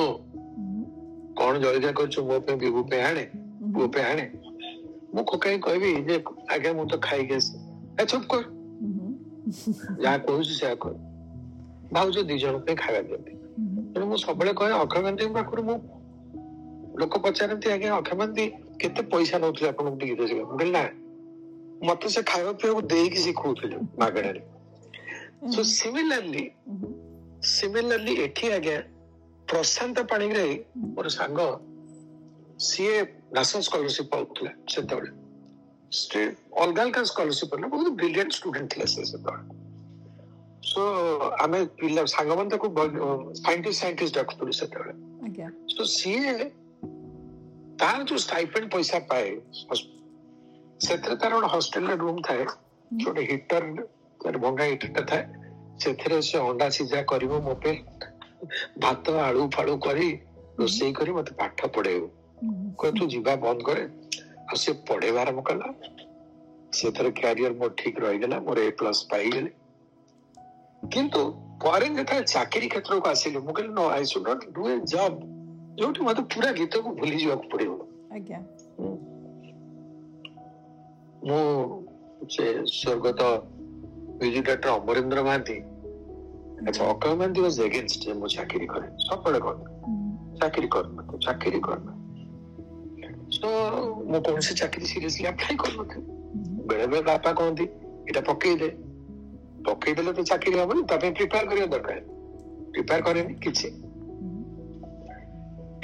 କଣ ଜଳଖିଆ କରୁଛୁ ମୋ ପାଇଁ ବିଭୁ ପାଇଁ ଆଣେ ପୁଅ ପାଇଁ ଆଣେ ମୁଁ କାହିଁ କହିବି ଯେ ଆଜ୍ଞା ମୁଁ ତ ଖାଇକି ଆସେ ଚୁପ୍ କର ଯାହା କହୁଛି ସେୟା କର ଭାଉଜ ଦି ଜଣ ପାଇଁ ଖାଇବା ଦିଅନ୍ତି ତେଣୁ ମୁଁ ସବୁବେଳେ କହେ ଅକ୍ଷୟମନ୍ତୀଙ୍କ ପାଖରୁ ମୁଁ ଲୋକ ପଚାରନ୍ତି ଆଜ୍ଞା ଅକ୍ଷୟମନ୍ତୀ କେତେ ପଇସା ନଉଥିଲେ ଆପଣଙ୍କୁ ଟିକେ ଦେଇ ମୁଁ କହିଲି ନା ମତେ ସେ ଖାଇବା ପିଇବାକୁ ଦେଇକି ଶିଖଉଥିଲେ ମାଗଣାରେ ସୋ ସିମିଲାରଲି ସିମିଲାରଲି ଏଠି ଆଜ୍ଞା ପ୍ରଶାନ୍ତ ପାଣିଗ୍ରାହୀ ମୋର ସାଙ୍ଗ ସିଏ ନ୍ୟାସନାଲ ସ୍କଲାରସିପ ପାଉଥିଲା ସେତେବେଳେ ଅଲଗା ଅଲଗା ସ୍କଲାରସିପ ପାଉଥିଲା ବହୁତ ବ୍ରିଲିଆଣ୍ଟ ଷ୍ଟୁଡେଣ୍ଟ ଥିଲା ସେ ସେତେବେଳେ ಸೊ ಆಮೇಲೆ ಇಲ್ಲ ಸಂಗಮಂತಕ್ಕೂ ಸೈಂಟಿಸ್ಟ್ ಸೈಂಟಿಸ್ಟ್ ଡାକୁଥିଲୁ ସେତେବେଳେ ତ ସିଏ ତାର ଯୋଉ ଷ୍ଟାଇପେଣ୍ଡ ପଇସା ପାଏ ସେଥିରେ ତାର ଗୋଟେ ହଷ୍ଟେଲରେ ରୁମ୍ ଥାଏ ଗୋଟେ ହିଟର ତାର ଭଙ୍ଗା ହିଟରଟା ଥାଏ ସେଥିରେ ସେ ଅଣ୍ଡା ସିଝା କରିବ ମୋ ପାଇଁ ଭାତ ଆଳୁ ଫାଳୁ କରି ରୋଷେଇ କରି ମତେ ପାଠ ପଢେଇବ କହେ ତୁ ଯିବା ବନ୍ଦ କରେ ଆଉ ସେ ପଢେଇବା ଆରମ୍ଭ କଲା ସେଥିରେ କ୍ୟାରିୟର ମୋର ଠିକ ରହିଗଲା ମୋର ଏ ପ୍ଲସ ପାଇଗଲି କିନ୍ତୁ ପରେ ଯେତେବେଳେ ଚାକିରି କ୍ଷେତ୍ରକୁ ଆସିଲି ମୁଁ କହିଲି no I should not do a job ଯୋଉଠି ମତେ ପୁରା ଗୀତକୁ ଭୁଲି ଯିବାକୁ ପଡିବ ଆଜ୍ଞା ମୁଁ ସେ ସ୍ୱର୍ଗତ ମ୍ୟୁଜିକ୍ ଡାକ୍ଟର ଅମରେନ୍ଦ୍ର ମହାନ୍ତି ଆଚ୍ଛା ଅକ୍ଷୟ ମହାନ୍ତି ୱାଜ୍ ଏଗେନଷ୍ଟ ଯେ ମୁଁ ଚାକିରି କରେ ସବୁବେଳେ କରେ ଚାକିରି କରିନଥିଲି ଚାକିରି କରିନଥିଲି ସୋ ମୁଁ କୌଣସି ଚାକିରି ସିରିୟସଲି ଆପ୍ଲାଏ କରିନଥିଲି ବେଳେ ବେଳେ ବାପା କହନ୍ତି ଏଇଟା ପକେଇଦେ ପକେଇ ଦେଲେ ତ ଚାକିରି ହବନି ତା ପାଇଁ ପ୍ରିପେୟାର କରିବା ଦରକାର ପ୍ରିପେୟାର କରେନି କିଛି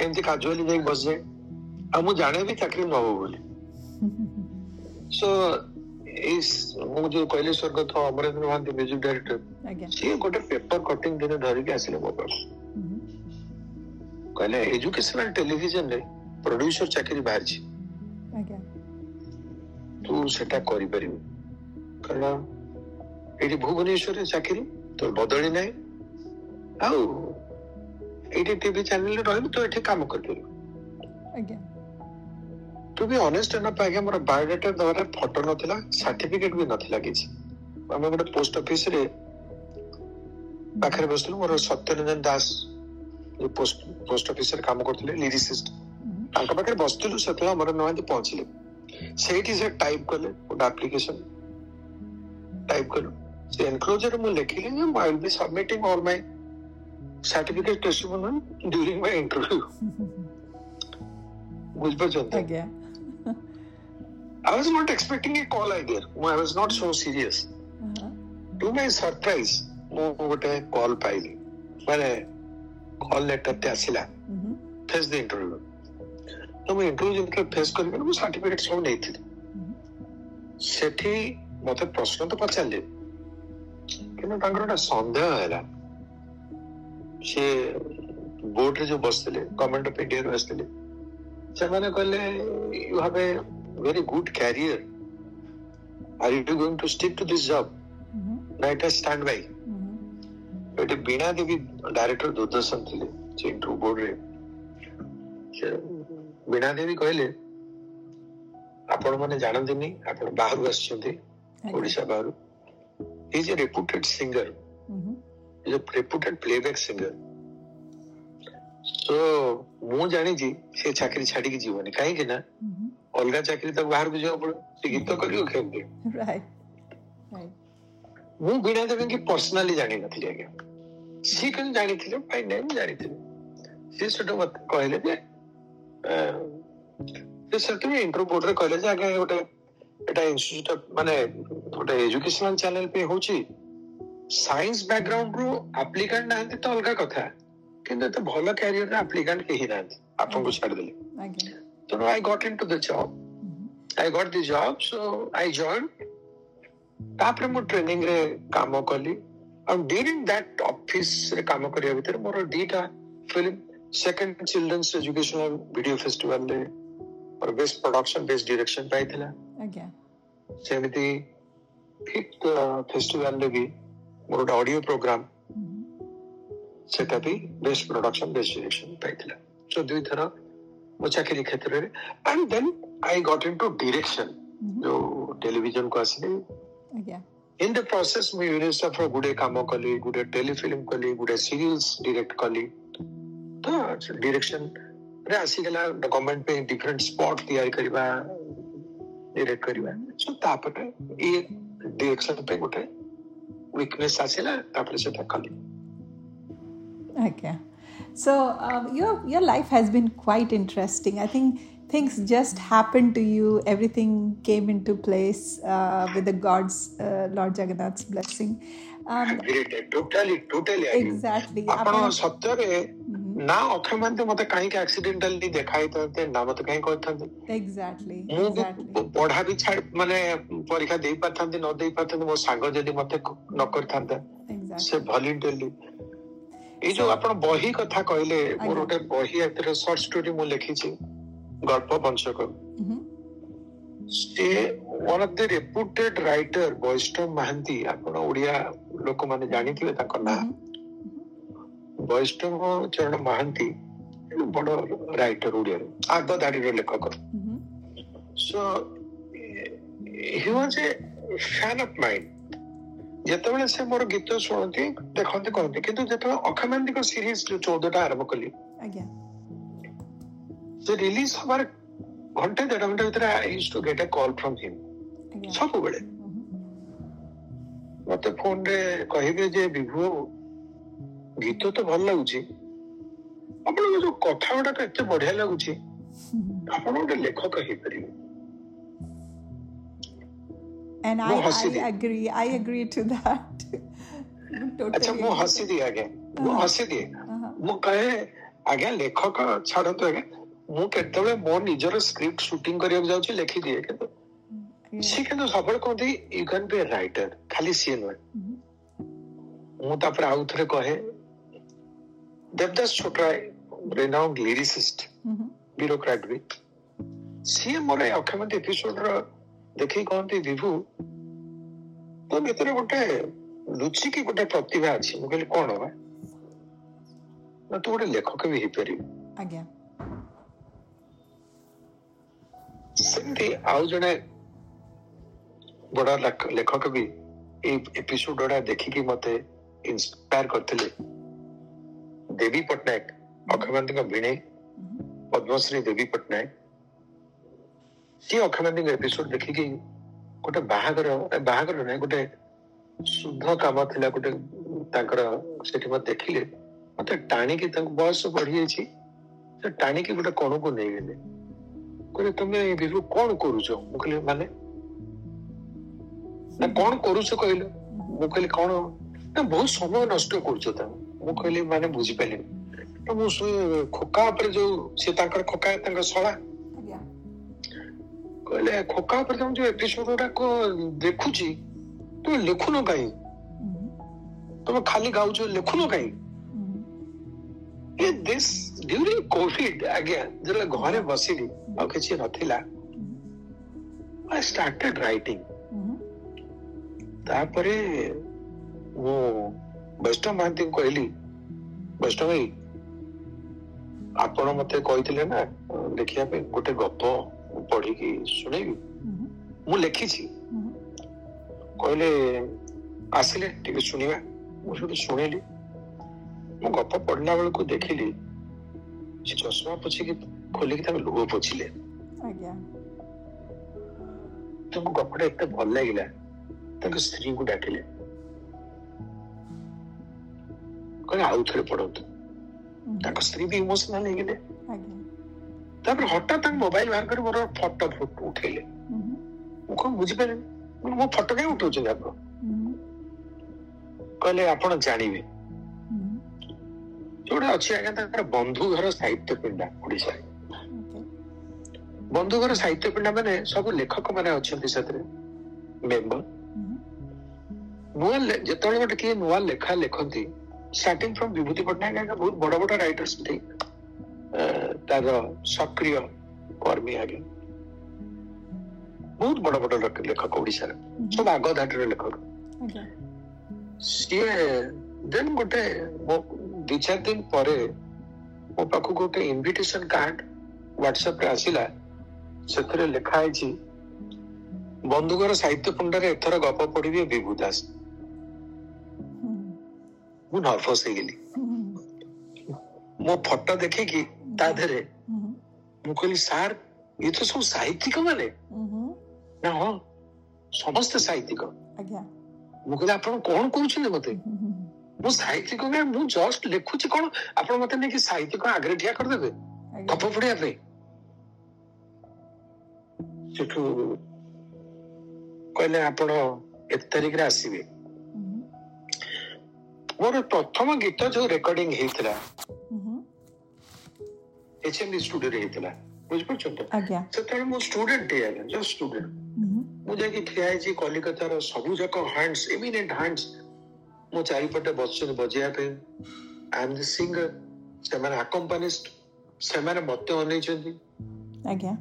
ଏମିତି କାଜୁଆଲି ଯାଇ ବସିଯାଏ ଆଉ ମୁଁ ଜାଣେ ବି ଚାକିରି ନ ହବ ବୋଲି ସୋ ଏଇ ମୁଁ ଯୋଉ କହିଲି ସ୍ୱର୍ଗତ ଅମରେନ୍ଦ୍ର ମହାନ୍ତି ମ୍ୟୁଜିକ୍ ଡାଇରେକ୍ଟର ସିଏ ଗୋଟେ ପେପର କଟିଂ ଦିନେ ଧରିକି ଆସିଲେ ମୋ ପାଖକୁ କହିଲେ ଏଜୁକେସନାଲ ଟେଲିଭିଜନରେ ପ୍ରଡ୍ୟୁସର ଚାକିରି ବାହାରିଛି ତୁ ସେଟା କରିପାରିବୁ କାରଣ ଏଇଠି ଭୁବନେଶ୍ୱରରେ ଚାକିରି ତୋର ବଦଳି ନାହିଁ ଆଉ ଏଇଠି ଟିଭି ଚ୍ୟାନେଲରେ ରହିବୁ ତୁ ଏଠି କାମ କରିପାରିବୁ ଆଜ୍ଞା ଟୁ ବି ଅନେଷ୍ଟ ହେବା ପାଇଁ ଆଜ୍ଞା ମୋର ବାୟୋଡାଟା ଦ୍ୱାରା ଫଟୋ ନଥିଲା ସାର୍ଟିଫିକେଟ ବି ନଥିଲା କିଛି ଆମେ ଗୋଟେ ପୋଷ୍ଟ ଅଫିସରେ ପାଖରେ ବସିଥିଲୁ ମୋର ସତ୍ୟରଞ୍ଜନ ଦାସ ପୋଷ୍ଟ ପୋଷ୍ଟ ଅଫିସରେ କାମ କରୁଥିଲେ ଲିରିସିଷ୍ଟ ତାଙ୍କ ପାଖରେ ବସିଥିଲୁ ସେତେବେଳେ ଆମର ନୁହାନ୍ତି ପହଞ୍ଚିଲେ ସେଇଠି ସେ ଟାଇପ କଲେ ଗୋଟେ ଆପ୍ଲିକେସନ ଟାଇପ କଲୁ The enclosure of Lequilinium, I will be submitting all my certificate testimony during my interview. मुझ पर जनता गया I was not expecting a call either. I was not so serious. Uh-huh. To my surprise, ମୁଁ ଗୋଟେ call ପାଇଲି ମାନେ call ଲେଟର୍ଟେ ଆସିଲା face ଦି interview ତ ମୁଁ ଇଣ୍ଟରଭ୍ୟୁ ଯେତେବେଳେ ଫେସ୍ କରିବି ମୁଁ ସାର୍ଟିଫିକେଟ୍ ସବୁ ନେଇଥିଲି ସେଠି ମତେ ପ୍ରଶ୍ନ ତ ପଚାରିଲେ କିନ୍ତୁ ତାଙ୍କର ଗୋଟେ ସନ୍ଦେହ ହେଲା ସିଏ ବୋର୍ଡରେ ଯୋଉ ବସିଥିଲେ ଗଭର୍ଣ୍ଣମେଣ୍ଟ ଅଫ୍ ଇଣ୍ଡିଆରୁ ଆସିଥିଲେ ସେମାନେ କହିଲେ you have a very good career are you going to stick to this job right stand by ଏଠି ବୀଣା ଦେବୀ ଡାଇରେକ୍ଟର ଦୂରଦର୍ଶନ ଥିଲେ ଇଣ୍ଟରଭ୍ୟୁ ବୋର୍ଡରେ ବୀଣା ଦେବୀ କହିଲେ ଆପଣମାନେ ଜାଣନ୍ତିନି ଆପଣ ବାହାରୁ ଆସିଛନ୍ତି ଓଡ଼ିଶା ବାହାରୁ he's a reputed singer mm-hmm. he's a reputed playback singer so ମୁଁ ଜାଣିଛି ସେ ଚାକିରି ଛାଡିକି ଯିବନି କାହିଁକି ନା ଅଲଗା ଚାକିରି ତାକୁ ବାହାରକୁ ଯିବାକୁ ପଡିବ ସେ ଗୀତ କରିବ କେମିତି ମୁଁ ବୀଣା ଦେବୀଙ୍କୁ ପର୍ସନାଲି ଜାଣିନଥିଲି ଆଜ୍ଞା ସିଏ କିନ୍ତୁ ଜାଣିଥିଲେ ବାଇ ନେମ୍ ଜାଣିଥିଲେ ସିଏ ସେଠୁ ମତେ କହିଲେ ଯେ ସେ ସେଠୁ ଇଣ୍ଟ୍ରୋ ବୋର୍ଡରେ କହିଲେ ଯେ ଆଜ୍ଞା ଗୋଟେ ଏଟା ଇନଷ୍ଟିଚ୍ୟୁଟ ମାନେ අපට এডুকেশনাল চ্যানেল পেয়ে হচ্ছে সায়েন্স ব্যাকগ্রাউন্ড রু আপ্লিকান্ট নাহান্তি তো অলগা কথা কিন্তু এত ভাল ক্যারিয়ার রে আপ্লিকান্ট কেহি নাহান্তি ଆପଣଙ୍କୁ ଛାଡ଼ିଦେଲେ ତେଣୁ I got into the job I got the job so I join ତାପରେ ମୁଁ ଟ୍ରେନିଂରେ କାମ କଲି ଆଉ ଡ୍ୟୁରିଂ ଦ୍ୟାଟ୍ ଅଫିସରେ କାମ କରିବା ଭିତରେ ମୋର ଦିଟା film second children's educational video ଫେଷ୍ଟିଭାଲରେ ମୋର ବେଷ୍ଟ ପ୍ରଡକ୍ସନ ବେଷ୍ଟ ଡିରେକ୍ସନ ପାଇଥିଲା ସେମିତି පිට් ෆෙස්ටිවල්ලගේ මුරට audio program ସେଟା ବି ବେଷ୍ଟ ପ୍ରଡକ୍ସନ ବେଷ୍ଟ ଡିରେକ୍ସନ ପାଇଥିଲା ତ ଦୁଇଥର ମୋ ଚାକିରି କ୍ଷେତ୍ରରେ and then I got into direction ଯୋଉ ଟେଲିଭିଜନକୁ ଆସିଲି ଇନ୍ ଦ ପ୍ରୋସେସ ମୁଁ ୟୁନିସେଫର ଗୁଡେ କାମ କଲି ଗୁଡେ ଟେଲିଫିଲ୍ମ କଲି ଗୁଡେ ସିରିଏଲ୍ସ ଡିରେକ୍ଟ କଲି ତ ଡିରେକ୍ସନରେ ଆସିଗଲା ଗଭର୍ଣ୍ଣମେଣ୍ଟ ପାଇଁ ଡିଫରେଣ୍ଟ ସ୍ପଟ ତିଆରି କରିବା ନିରେଟ୍ ସୋ ତାପରେ ଇଏ ଡିରେକ୍ସନ ପାଇଁ ଗୋଟେ ୱିକନେସ୍ ଆସିଲା ତାପରେ ସେଟା କଲି ଆଜ୍ଞା So um, your your life has been quite interesting. I think things just happened to you. Everything came into place uh, with the God's uh, Lord Jagannath's blessing. Um, totally, totally. Exactly. ଆପଣ ସତରେ um, ना ଅକ୍ଷୟମାନେ ମତେ କାହିଁକି ଆକ୍ସିଡେଣ୍ଟାଲି ଦେଖାଇଥାନ୍ତେ ନା ମତେ କାହିଁ କହିଥାନ୍ତେ exactly ମୁଁ ପଢା ବି ଛାଡ ମାନେ ପରୀକ୍ଷା ଦେଇ ପାରିଥାନ୍ତି ନ ଦେଇ ପାରିଥାନ୍ତି ମୋ ସାଙ୍ଗ ଯଦି ମତେ ନ କରିଥାନ୍ତା ସେ ଭଲେଣ୍ଟଲି ଏଇ ଯୋଉ ଆପଣ ବହି କଥା କହିଲେ ମୋର ଗୋଟେ ବହି ଏଥିରେ ସର୍ଟ ଷ୍ଟୋରୀ ମୁଁ ଲେଖିଛି ଗଳ୍ପ ବଂଶକ ସେ one of the reputed writer Baishnab Mahanti ଆପଣ ଓଡିଆ ଲୋକମାନେ ଜାଣିଥିବେ ତାଙ୍କ ନାଁ ବୈଷ୍ଣବ ଚରଣ ମହାନ୍ତି ବଡ ରାଇଟର ଓଡ଼ିଆରେ ଆଗ ଧାଡ଼ିର ଲେଖକ so a fan of mind ଯେତେବେଳେ ସେ ମୋର ଗୀତ ଶୁଣନ୍ତି ଦେଖନ୍ତି କହନ୍ତି କିନ୍ତୁ ଯେତେବେଳେ ଅକ୍ଷମାନ୍ତିକ ସିରିଜ ଯୋଉ ଚଉଦଟା ଆରମ୍ଭ କଲି ସେ ରିଲିଜ ହବାର ଘଣ୍ଟେ ଦେଢ ଘଣ୍ଟା ଭିତରେ I to get a call from him ସବୁବେଳେ ମତେ ଫୋନରେ କହିବେ ଯେ ବିଭୁ ଗୀତ ତ ଭଲ ଲାଗୁଛି ଆପଣଙ୍କ ଯୋଉ କଥା ଗୁଡାକ ଏତେ ବଢିଆ ଲାଗୁଛି ଆପଣ ଗୋଟେ ଲେଖକ ହେଇପାରିବେ And I, I agree. I agree to that. ଆଚ୍ଛା ମୁଁ ହସିଦିଏ ଆଜ୍ଞା ମୁଁ ହସିଦିଏ ମୁଁ କହେ ଆଜ୍ଞା ଲେଖକ ଛାଡ଼ନ୍ତୁ ଆଜ୍ଞା ମୁଁ କେତେବେଳେ ମୋ ନିଜର ସ୍କ୍ରିପ୍ଟ ସୁଟିଂ କରିବାକୁ ଯାଉଛି ଲେଖିଦିଏ କିନ୍ତୁ ସିଏ କିନ୍ତୁ ସବୁବେଳେ କହନ୍ତି ୟୁ କ୍ୟାନ୍ ବି ରାଇଟର ଖାଲି ସିଏ ନୁହେଁ ମୁଁ ତାପରେ ଆଉ ଥରେ କହେ Devdas Chopra, renowned lyricist, mm-hmm. bureaucrat Greek, ସିଏ ମୋର ଏ ଅକ୍ଷମନ୍ତୀ ଏପିସୋଡର ଦେଖିକି କହନ୍ତି ବିଭୁ ତୋ ଭିତରେ ଗୋଟେ ଲୁଚିକି ଗୋଟେ ପ୍ରତିଭା ଅଛି ମୁଁ କହିଲି କଣ ବା ନା ତୁ ଗୋଟେ ଲେଖକ ବି ହେଇପାରିବୁ ଆଜ୍ଞା ସେମିତି ଆଉ ଜଣେ ବଡ ଲେଖକ ବି ଏଇ ଏପିସୋଡ ଗୁଡା ଦେଖିକି ମତେ ଇନ୍ସପାୟାର କରିଥିଲେ देवी पटनायक अक्षयती भिणी पद्मश्री देवी पटनायक सी अक्षयती एपिसोड देखिकी गोटे बाहाघर बाहाघर ना गोटे शुद्ध काम थिला गोटे से देखिले मत टाणी बयस बढ़ी जा टाणी की गोटे कण को नहीं गले कह तुम विभु कौन कर मान कौन करुच कह कह बहुत समय नष्ट कर ମୁଁ କହିଲି ମାନେ ବୁଝିପାରିଲିନି ତ ମୁଁ ଖୋକା ଉପରେ ଯୋଉ ସେ ତାଙ୍କର ଖୋକା ତାଙ୍କର ଶଳା କହିଲେ ଖୋକା ଉପରେ ତମେ ଯୋଉ ଏପିସୋଡ ଗୁଡାକ ଦେଖୁଛି ତମେ ଲେଖୁନ କାହିଁ ତମେ ଖାଲି ଗାଉଛ ଲେଖୁନ କାହିଁ ଦିସ୍ ଡ୍ୟୁରିଂ କୋଭିଡ ଆଜ୍ଞା ଯେତେବେଳେ ଘରେ ବସିଲି ଆଉ କିଛି ନଥିଲା ଆଇ ଷ୍ଟାର୍ଟେଡ୍ ରାଇଟିଂ ତାପରେ ମୁଁ ବୈଷ୍ଣବ ମହାନ୍ତିଙ୍କୁ କହିଲି ବୈଷ୍ଣବ ଭାଇ ଆପଣ ମତେ କହିଥିଲେ ନା ଲେଖିବା ପାଇଁ ଗୋଟେ ଗପ ପଢିକି ଶୁଣେଇବି ମୁଁ ଲେଖିଛି କହିଲେ ଆସିଲେ ଟିକେ ଶୁଣିବା ମୁଁ ସେଠି ଶୁଣିଲି ମୁଁ ଗପ ପଢିଲା ବେଳକୁ ଦେଖିଲି ସେ ଚଷମା ପୋଛିକି ଖୋଲିକି ତାଙ୍କ ଲୁହ ପୋଛିଲେ ତାଙ୍କୁ ଗପଟା ଏତେ ଭଲ ଲାଗିଲା ତାଙ୍କ ସ୍ତ୍ରୀଙ୍କୁ ଡାକିଲେ କରି ଆଉ ଥରେ ପଢନ୍ତୁ ତାଙ୍କ ସ୍ତ୍ରୀ ବି ଇମୋସନାଲ ହେଇଗଲେ ତାପରେ ହଠାତ୍ ତାଙ୍କ ମୋବାଇଲ ବାହାର କରି ମୋର ଫଟୋ ଉଠେଇଲେ ମୁଁ କଣ ବୁଝିପାରିଲିନି ମୋ ଫଟୋ କାଇଁ ଉଠଉଛନ୍ତି ଆପଣ କହିଲେ ଆପଣ ଜାଣିବେ ଯୋଉଟା ଅଛି ଆଜ୍ଞା ତାଙ୍କର ବନ୍ଧୁ ଘର ସାହିତ୍ୟ ପିଣ୍ଡା ଓଡିଶାରେ ବନ୍ଧୁ ଘର ସାହିତ୍ୟ ପିଣ୍ଡା ମାନେ ସବୁ ଲେଖକ ମାନେ ଅଛନ୍ତି ସେଥିରେ ମେମ୍ବର ନୂଆ ଯେତେବେଳେ ଗୋଟେ କିଏ ନୂଆ ଲେଖା ଲେଖନ୍ତି starting from Vibhuti Patnaik बहुत ବଡ बड़ा राइटर्स थे तार सक्रिय कर्मी आगे बहुत बड़ा बड़ा लेखक ओडिशार सब आग धाटर लेखक ସିଏ ଦେନ୍ ଗୋଟେ ମୋ ଦି ଚାରି ଦିନ ପରେ ମୋ ପାଖକୁ ଗୋଟେ ଇନଭିଟେସନ କାର୍ଡ ହ୍ୱାଟ୍ସଆପରେ ଆସିଲା ସେଥିରେ ଲେଖା ହେଇଛି ବନ୍ଧୁଙ୍କର ସାହିତ୍ୟ ପଣ୍ଡାରେ ଏଥର ଗପ ପଢିବେ ବିଭୁ ଦାସ ମୁଁ ନର୍ଭସ ହେଇଗଲି ମୋ ଫଟୋ ଦେଖିକି ତା ଦେହରେ ମୁଁ କହିଲି ସାର୍ ଏ ତ ସବୁ ସାହିତ୍ୟିକ ମାନେ ନା ହଁ ସମସ୍ତେ ସାହିତ୍ୟିକ ମୁଁ କହିଲି ଆପଣ କଣ କହୁଛନ୍ତି ମତେ ମୁଁ ସାହିତ୍ୟିକ ମୁଁ ଜଷ୍ଟ ଲେଖୁଛି କଣ ଆପଣ ମତେ ନେଇକି ସାହିତ୍ୟିକ ଆଗରେ ଠିଆ କରିଦେବେ ଗପ ପଢିବା ପାଇଁ ସେଠୁ କହିଲେ ଆପଣ ଏତେ ତାରିଖରେ ଆସିବେ ମୋର ପ୍ରଥମ ଗୀତ ଯୋଉ ରେକର୍ଡିଂ ହେଇଥିଲା ଏଚଏମବି ଷ୍ଟୁଡିଓରେ ହେଇଥିଲା ବୁଝିପାରୁଛନ୍ତି ସେତେବେଳେ ମୁଁ ଷ୍ଟୁଡେଣ୍ଟ ହେଇଗଲି ଜଷ୍ଟ ଷ୍ଟୁଡେଣ୍ଟ ମୁଁ ଯାଇକି ଠିଆ ହେଇଛି କଲିକତାର ସବୁଯାକ ଯାକ ହ୍ୟାଣ୍ଡସ ଏମିନେଣ୍ଟ ହ୍ୟାଣ୍ଡସ ମୋ ଚାରିପଟେ ବସିଛନ୍ତି ବଜେଇବା ପାଇଁ ଆଇମ୍ ଦି ସିଙ୍ଗର ସେମାନେ ଆକମ୍ପାନିଷ୍ଟ ସେମାନେ ମତେ ଅନେଇଛନ୍ତି ଆଜ୍ଞା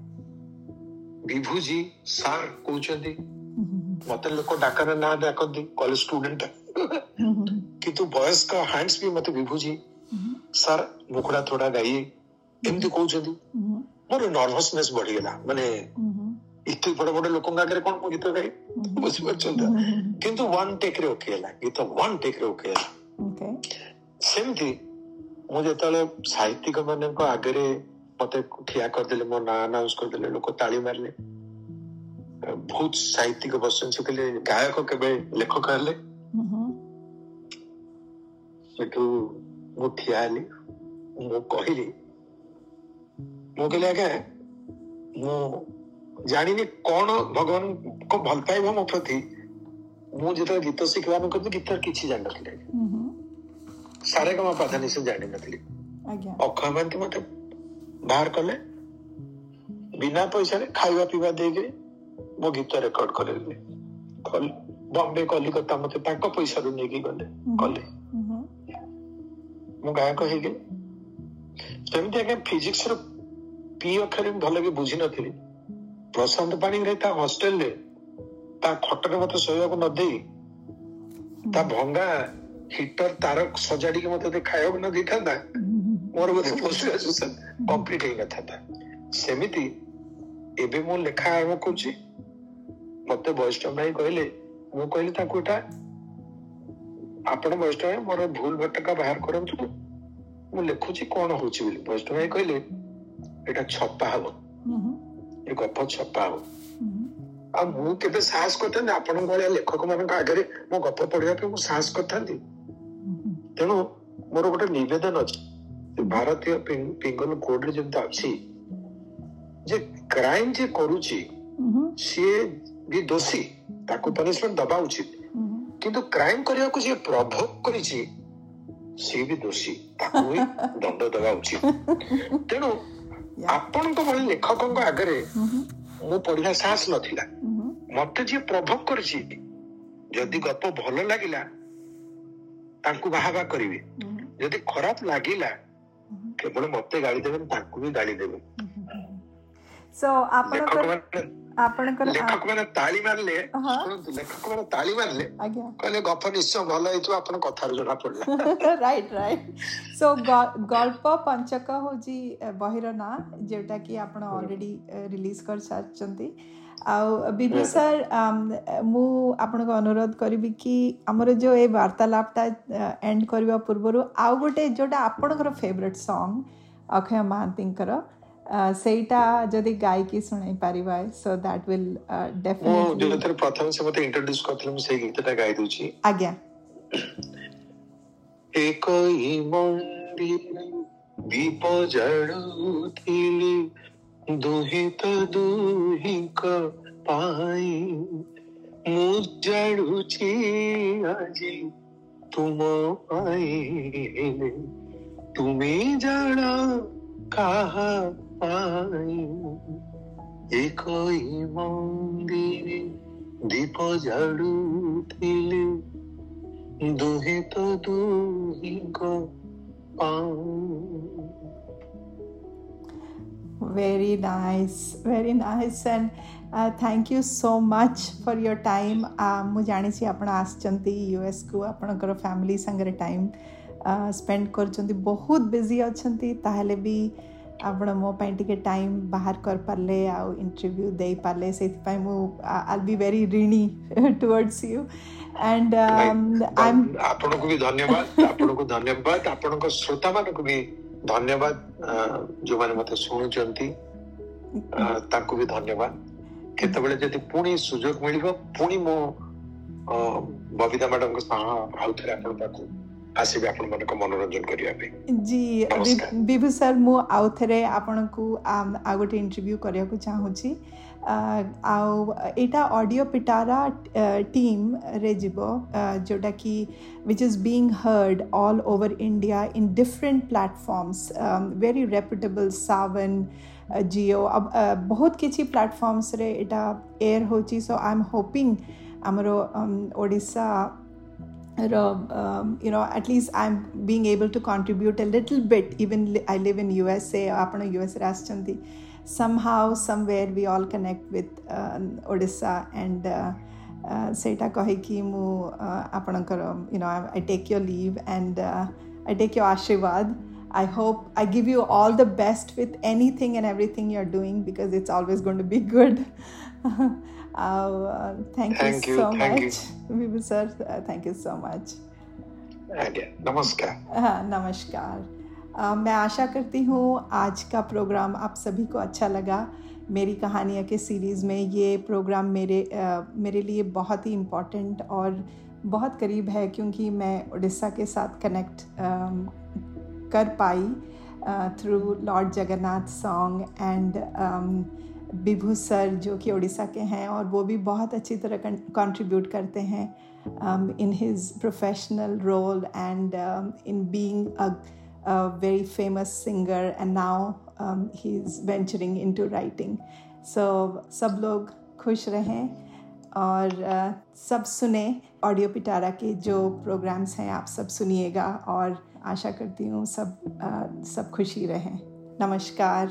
ବିଭୁଜୀ ସାର୍ କହୁଛନ୍ତି ମତେ ଲୋକ ଡାକରା ନାଁ ଡାକନ୍ତି କଲେଜ ଷ୍ଟୁଡେଣ୍ଟ କିନ୍ତୁ ବୟସ୍କ ହ୍ୟାଣ୍ଡସ୍ ବି ମତେ ବିଭୁଛି ସାର୍ ମୁକୁଡ଼ା ଥୋଡ଼ା ଗାଇ ଏମିତି କହୁଛନ୍ତି ମୋର ନର୍ଭସନେସ୍ ବଢିଗଲା ମାନେ ଏତେ ବଡ ବଡ ଲୋକଙ୍କ ଆଗରେ କଣ ମୁଁ ଗୀତ ଗାଏ ବୁଝିପାରୁଛନ୍ତି କିନ୍ତୁ ୱାନ୍ ଟେକ୍ ରେ ଓକେ ହେଲା ଗୀତ ୱାନ୍ ଟେକ୍ ରେ ଓକେ ହେଲା ସେମିତି ମୁଁ ଯେତେବେଳେ ସାହିତ୍ୟିକ ମାନଙ୍କ ଆଗରେ ମତେ ଠିଆ କରିଦେଲେ ମୋ ନାଁ ଆନାଉନ୍ସ କରିଦେଲେ ଲୋକ ତାଳି ମାରିଲେ ବହୁତ ସାହିତ୍ୟିକ ବସନ୍ତି ସେ କହିଲେ ଗାୟକ କେବେ ଲେଖକ ହେଲେ ସେଠୁ ମୁଁ ଠିଆ ହେଲି ମୁଁ କହିଲି ମୁଁ କହିଲି ଆଜ୍ଞା ମୁଁ ଜାଣିନି କଣ ଭଗବାନଙ୍କ ଭଲ ପାଇବା ମୋ ପ୍ରତି ମୁଁ ଯେତେବେଳେ ଗୀତ ଶିଖିବା ଆମେ କରୁଥିଲି ଗୀତ କିଛି ଜାଣିନଥିଲି ସାରେଗମ ପ୍ରାଧାନ୍ୟ ଜାଣିନଥିଲି ଅକ୍ଷୟ ମହାନ୍ତି ମତେ ବାହାର କଲେ ବିନା ପଇସାରେ ଖାଇବା ପିଇବା ଦେଇକିରି ମୋ ଗୀତ ରେକର୍ଡ କରେଇଲେ ବମ୍ବେ କଲିକତା ମତେ ତାଙ୍କ ପଇସାରୁ ନେଇକି ଗଲେ କଲେ ମୁଁ ଗାୟକ ହେଇଗଲି ଯେମିତି ଆଜ୍ଞା ଫିଜିକ୍ସ ର ପି ଅକ୍ଷରେ ଭଲ କି ବୁଝିନଥିଲି ପ୍ରଶାନ୍ତ ପାଣିଗ୍ରାହୀ ତା ହଷ୍ଟେଲରେ ତା ଖଟରେ ମତେ ଶୋଇବାକୁ ନ ଦେଇ ତା ଭଙ୍ଗା ହିଟର ତାର ସଜାଡିକି ମତେ ଯଦି ଖାଇବାକୁ ନ ଦେଇଥାନ୍ତା ମୋର ବୋଧେ କମ୍ପ୍ଲିଟ ହେଇନଥାନ୍ତା ସେମିତି ଏବେ ମୁଁ ଲେଖା ଆରମ୍ଭ କରୁଛି ମତେ ବୈଷ୍ଣବ ଭାଇ କହିଲେ ମୁଁ କହିଲି ତାଙ୍କୁ ଏଟା ଆପଣ ବୈଷ୍ଣବ ଭାଇ ମୋର ଭୁଲ ଭଟକା ବାହାର କରନ୍ତୁ ମୁଁ ଲେଖୁଛି କଣ ହଉଛି ବୋଲି ବୈଷ୍ଣବ ଭାଇ କହିଲେ ଏଟା ଛପା ହବ ଏ ଗପ ଛପା ହବ ଆଉ ମୁଁ କେବେ ସାହସ କରିଥାନ୍ତି ଆପଣଙ୍କ ଭଳିଆ ଲେଖକ ମାନଙ୍କ ଆଗରେ ମୋ ଗପ ପଢିବା ପାଇଁ ମୁଁ ସାହସ କରିଥାନ୍ତି ତେଣୁ ମୋର ଗୋଟେ ନିବେଦନ ଅଛି ଭାରତୀୟ ପିଙ୍ଗଲ କୋଡରେ ଯେମିତି ଅଛି ଯେ କ୍ରାଇମ ଯିଏ କରୁଛି ସିଏ ବି ଦୋଷୀ ତାକୁ ପନିଶମେଣ୍ଟ ଦବା ଉଚିତ କିନ୍ତୁ କ୍ରାଇମ କରିବାକୁ ଯିଏ ପ୍ରଭୋଗ କରିଛି ସିଏ ବି ଦୋଷୀ ତାକୁ ବି ଦଣ୍ଡ ଦବା ଉଚିତ ତେଣୁ ଆପଣଙ୍କ ଭଳି ଲେଖକଙ୍କ ଆଗରେ ମୁଁ ପଢିବା ସାହସ ନଥିଲା ମତେ ଯିଏ ପ୍ରଭୋଗ କରିଛି ଯଦି ଗପ ଭଲ ଲାଗିଲା ତାଙ୍କୁ ବାହାବା କରିବେ ଯଦି ଖରାପ ଲାଗିଲା କେବଳ ମତେ ଗାଳି ଦେବେନି ତାଙ୍କୁ ବି ଗାଳି ଦେବେ ಸೊ ଆପଣଙ୍କର ଆପଣଙ୍କର ଲେଖକମାନେ ତାଳି ମାରିଲେ ଶୁଣନ୍ତୁ ଲେଖକମାନେ ତାଳି ମାରିଲେ କହିଲେ ଗପ ନିଶ୍ଚୟ ଭଲ ହେଇଥିବ ଆପଣ କଥାରୁ ଜଣା ପଡିଲା ରାଇଟ ରାଇଟ ସୋ ଗଳ୍ପ ପଞ୍ଚକ ହଉଛି ବହିର ନାଁ ଯୋଉଟା କି ଆପଣ ଅଲରେଡି ରିଲିଜ କରିସାରିଛନ୍ତି ଆଉ ବିବି ସାର୍ ମୁଁ ଆପଣଙ୍କୁ ଅନୁରୋଧ କରିବି କି ଆମର ଯେଉଁ ଏ ବାର୍ତ୍ତାଳାପଟା ଏଣ୍ଡ କରିବା ପୂର୍ବରୁ ଆଉ ଗୋଟେ ଯେଉଁଟା ଆପଣଙ୍କର ଫେଭରେଟ୍ ସଙ୍ଗ୍ ଅକ୍ଷୟ ମହାନ୍ତିଙ୍କର ସେଇଟା ଯଦି ଗାଇକି ଶୁଣେଇ ପାରିବା ସୋ ଦ୍ୟାଟ୍ ୱିଲ୍ ଡେଫିନେଟଲି ମୁଁ ଯେତେବେଳେ ପ୍ରଥମେ ସେ ମୋତେ ଇଣ୍ଟ୍ରୋଡ୍ୟୁସ୍ କରିଥିଲେ ମୁଁ ସେଇ ଗୀତଟା ଗାଇ ଦଉଛି ଆଜ୍ଞା ଏକ ମନ୍ଦିର ଦୀପ ଜାଳୁଥିଲି ଦୁହିତ ଦୁହିଙ୍କ ପାଇଁ ମୁଁ ଜାଳୁଛି ଆଜି ତୁମ ପାଇଁ ତୁମେ ଜାଣ କାହା পাই একই মন্দিরে দীপ ঝাড়ুলে দোহে তো দুহিক Very nice, very nice, and uh, thank you so much for your time. ମୁଁ ଜାଣିଛି ଆପଣ ଆସିଛନ୍ତି ୟୁଏସ୍କୁ ଆପଣଙ୍କର ଫ୍ୟାମିଲି ସାଙ୍ଗରେ ଟାଇମ୍ ସ୍ପେଣ୍ଡ କରୁଛନ୍ତି ବହୁତ ବିଜି ଅଛନ୍ତି ତାହେଲେ ବି ଆପଣ ମୋ ପାଇଁ ଟିକେ ଟାଇମ୍ ବାହାର କରିପାରିଲେ ଆଉ ଇଣ୍ଟରଭ୍ୟୁ ଦେଇପାରିଲେ ସେଥିପାଇଁ ମୁଁ ଆଲ୍ ବି ଭେରି ରିଣି ଟୁୱାର୍ଡସ୍ ୟୁ ଆଣ୍ଡ ଆପଣଙ୍କୁ ବି ଧନ୍ୟବାଦ ଆପଣଙ୍କୁ ଧନ୍ୟବାଦ ଆପଣଙ୍କ ଶ୍ରୋତାମାନଙ୍କୁ ବି ଧନ୍ୟବାଦ ଯେଉଁମାନେ ମୋତେ ଶୁଣୁଛନ୍ତି ତାଙ୍କୁ ବି ଧନ୍ୟବାଦ କେତେବେଳେ ଯଦି ପୁଣି ସୁଯୋଗ ମିଳିବ ପୁଣି ମୁଁ ବବିତା ମ୍ୟାଡମଙ୍କ ସହ ଆଉଥରେ ଆପଣଙ୍କ ପାଖକୁ ଆସିବେ ଆପଣମାନଙ୍କ ମନୋରଞ୍ଜନ କରିବା ପାଇଁ ଜି ବିଭୁ ସାର୍ ମୁଁ ଆଉ ଥରେ ଆପଣଙ୍କୁ ଆଉ ଗୋଟେ ଇଣ୍ଟରଭ୍ୟୁ କରିବାକୁ ଚାହୁଁଛି ଆଉ ଏଇଟା ଅଡ଼ିଓ ପିଟାରା ଟିମ୍ରେ ଯିବ ଯେଉଁଟାକି which is being heard all over India in different platforms. Um, very reputable Savan, uh, Geo, बहुत किसी platforms रे इटा air होची. So I'm hoping आमरो um, Odisha um, you know at least i'm being able to contribute a little bit even li- i live in usa apana us rashtandi somehow somewhere we all connect with uh, odisha and uh, ସେଇଟା କହିକି ମୁଁ ଆପଣଙ୍କର you I take your leave and and uh, I take your ଆଶୀର୍ବାଦ I hope I give you all the best with anything and everything you're doing because it's always going to be good. Uh, thank, thank, you, so thank much, Vibhu sir. Uh, thank you so much. नमस्कार हाँ नमस्कार मैं आशा करती हूँ आज का programme आप सभी को अच्छा लगा मेरी कहानियाँ के सीरीज़ में ये प्रोग्राम मेरे uh, मेरे लिए बहुत ही इम्पोर्टेंट और बहुत करीब है क्योंकि मैं उड़ीसा के साथ कनेक्ट um, कर पाई through Lord Jagannath song and Vibhu sir जो कि उड़ीसा के हैं और वो भी बहुत अच्छी तरह कंट्रीब्यूट करते हैं in his professional role and in being a very famous singer and now he is venturing into writing so सब लोग खुश रहें और uh, सब सुने ऑडियो पिटारा के जो प्रोग्राम्स हैं आप सब सुनिएगा और आशा करती हूँ सब uh, सब खुशी रहें नमस्कार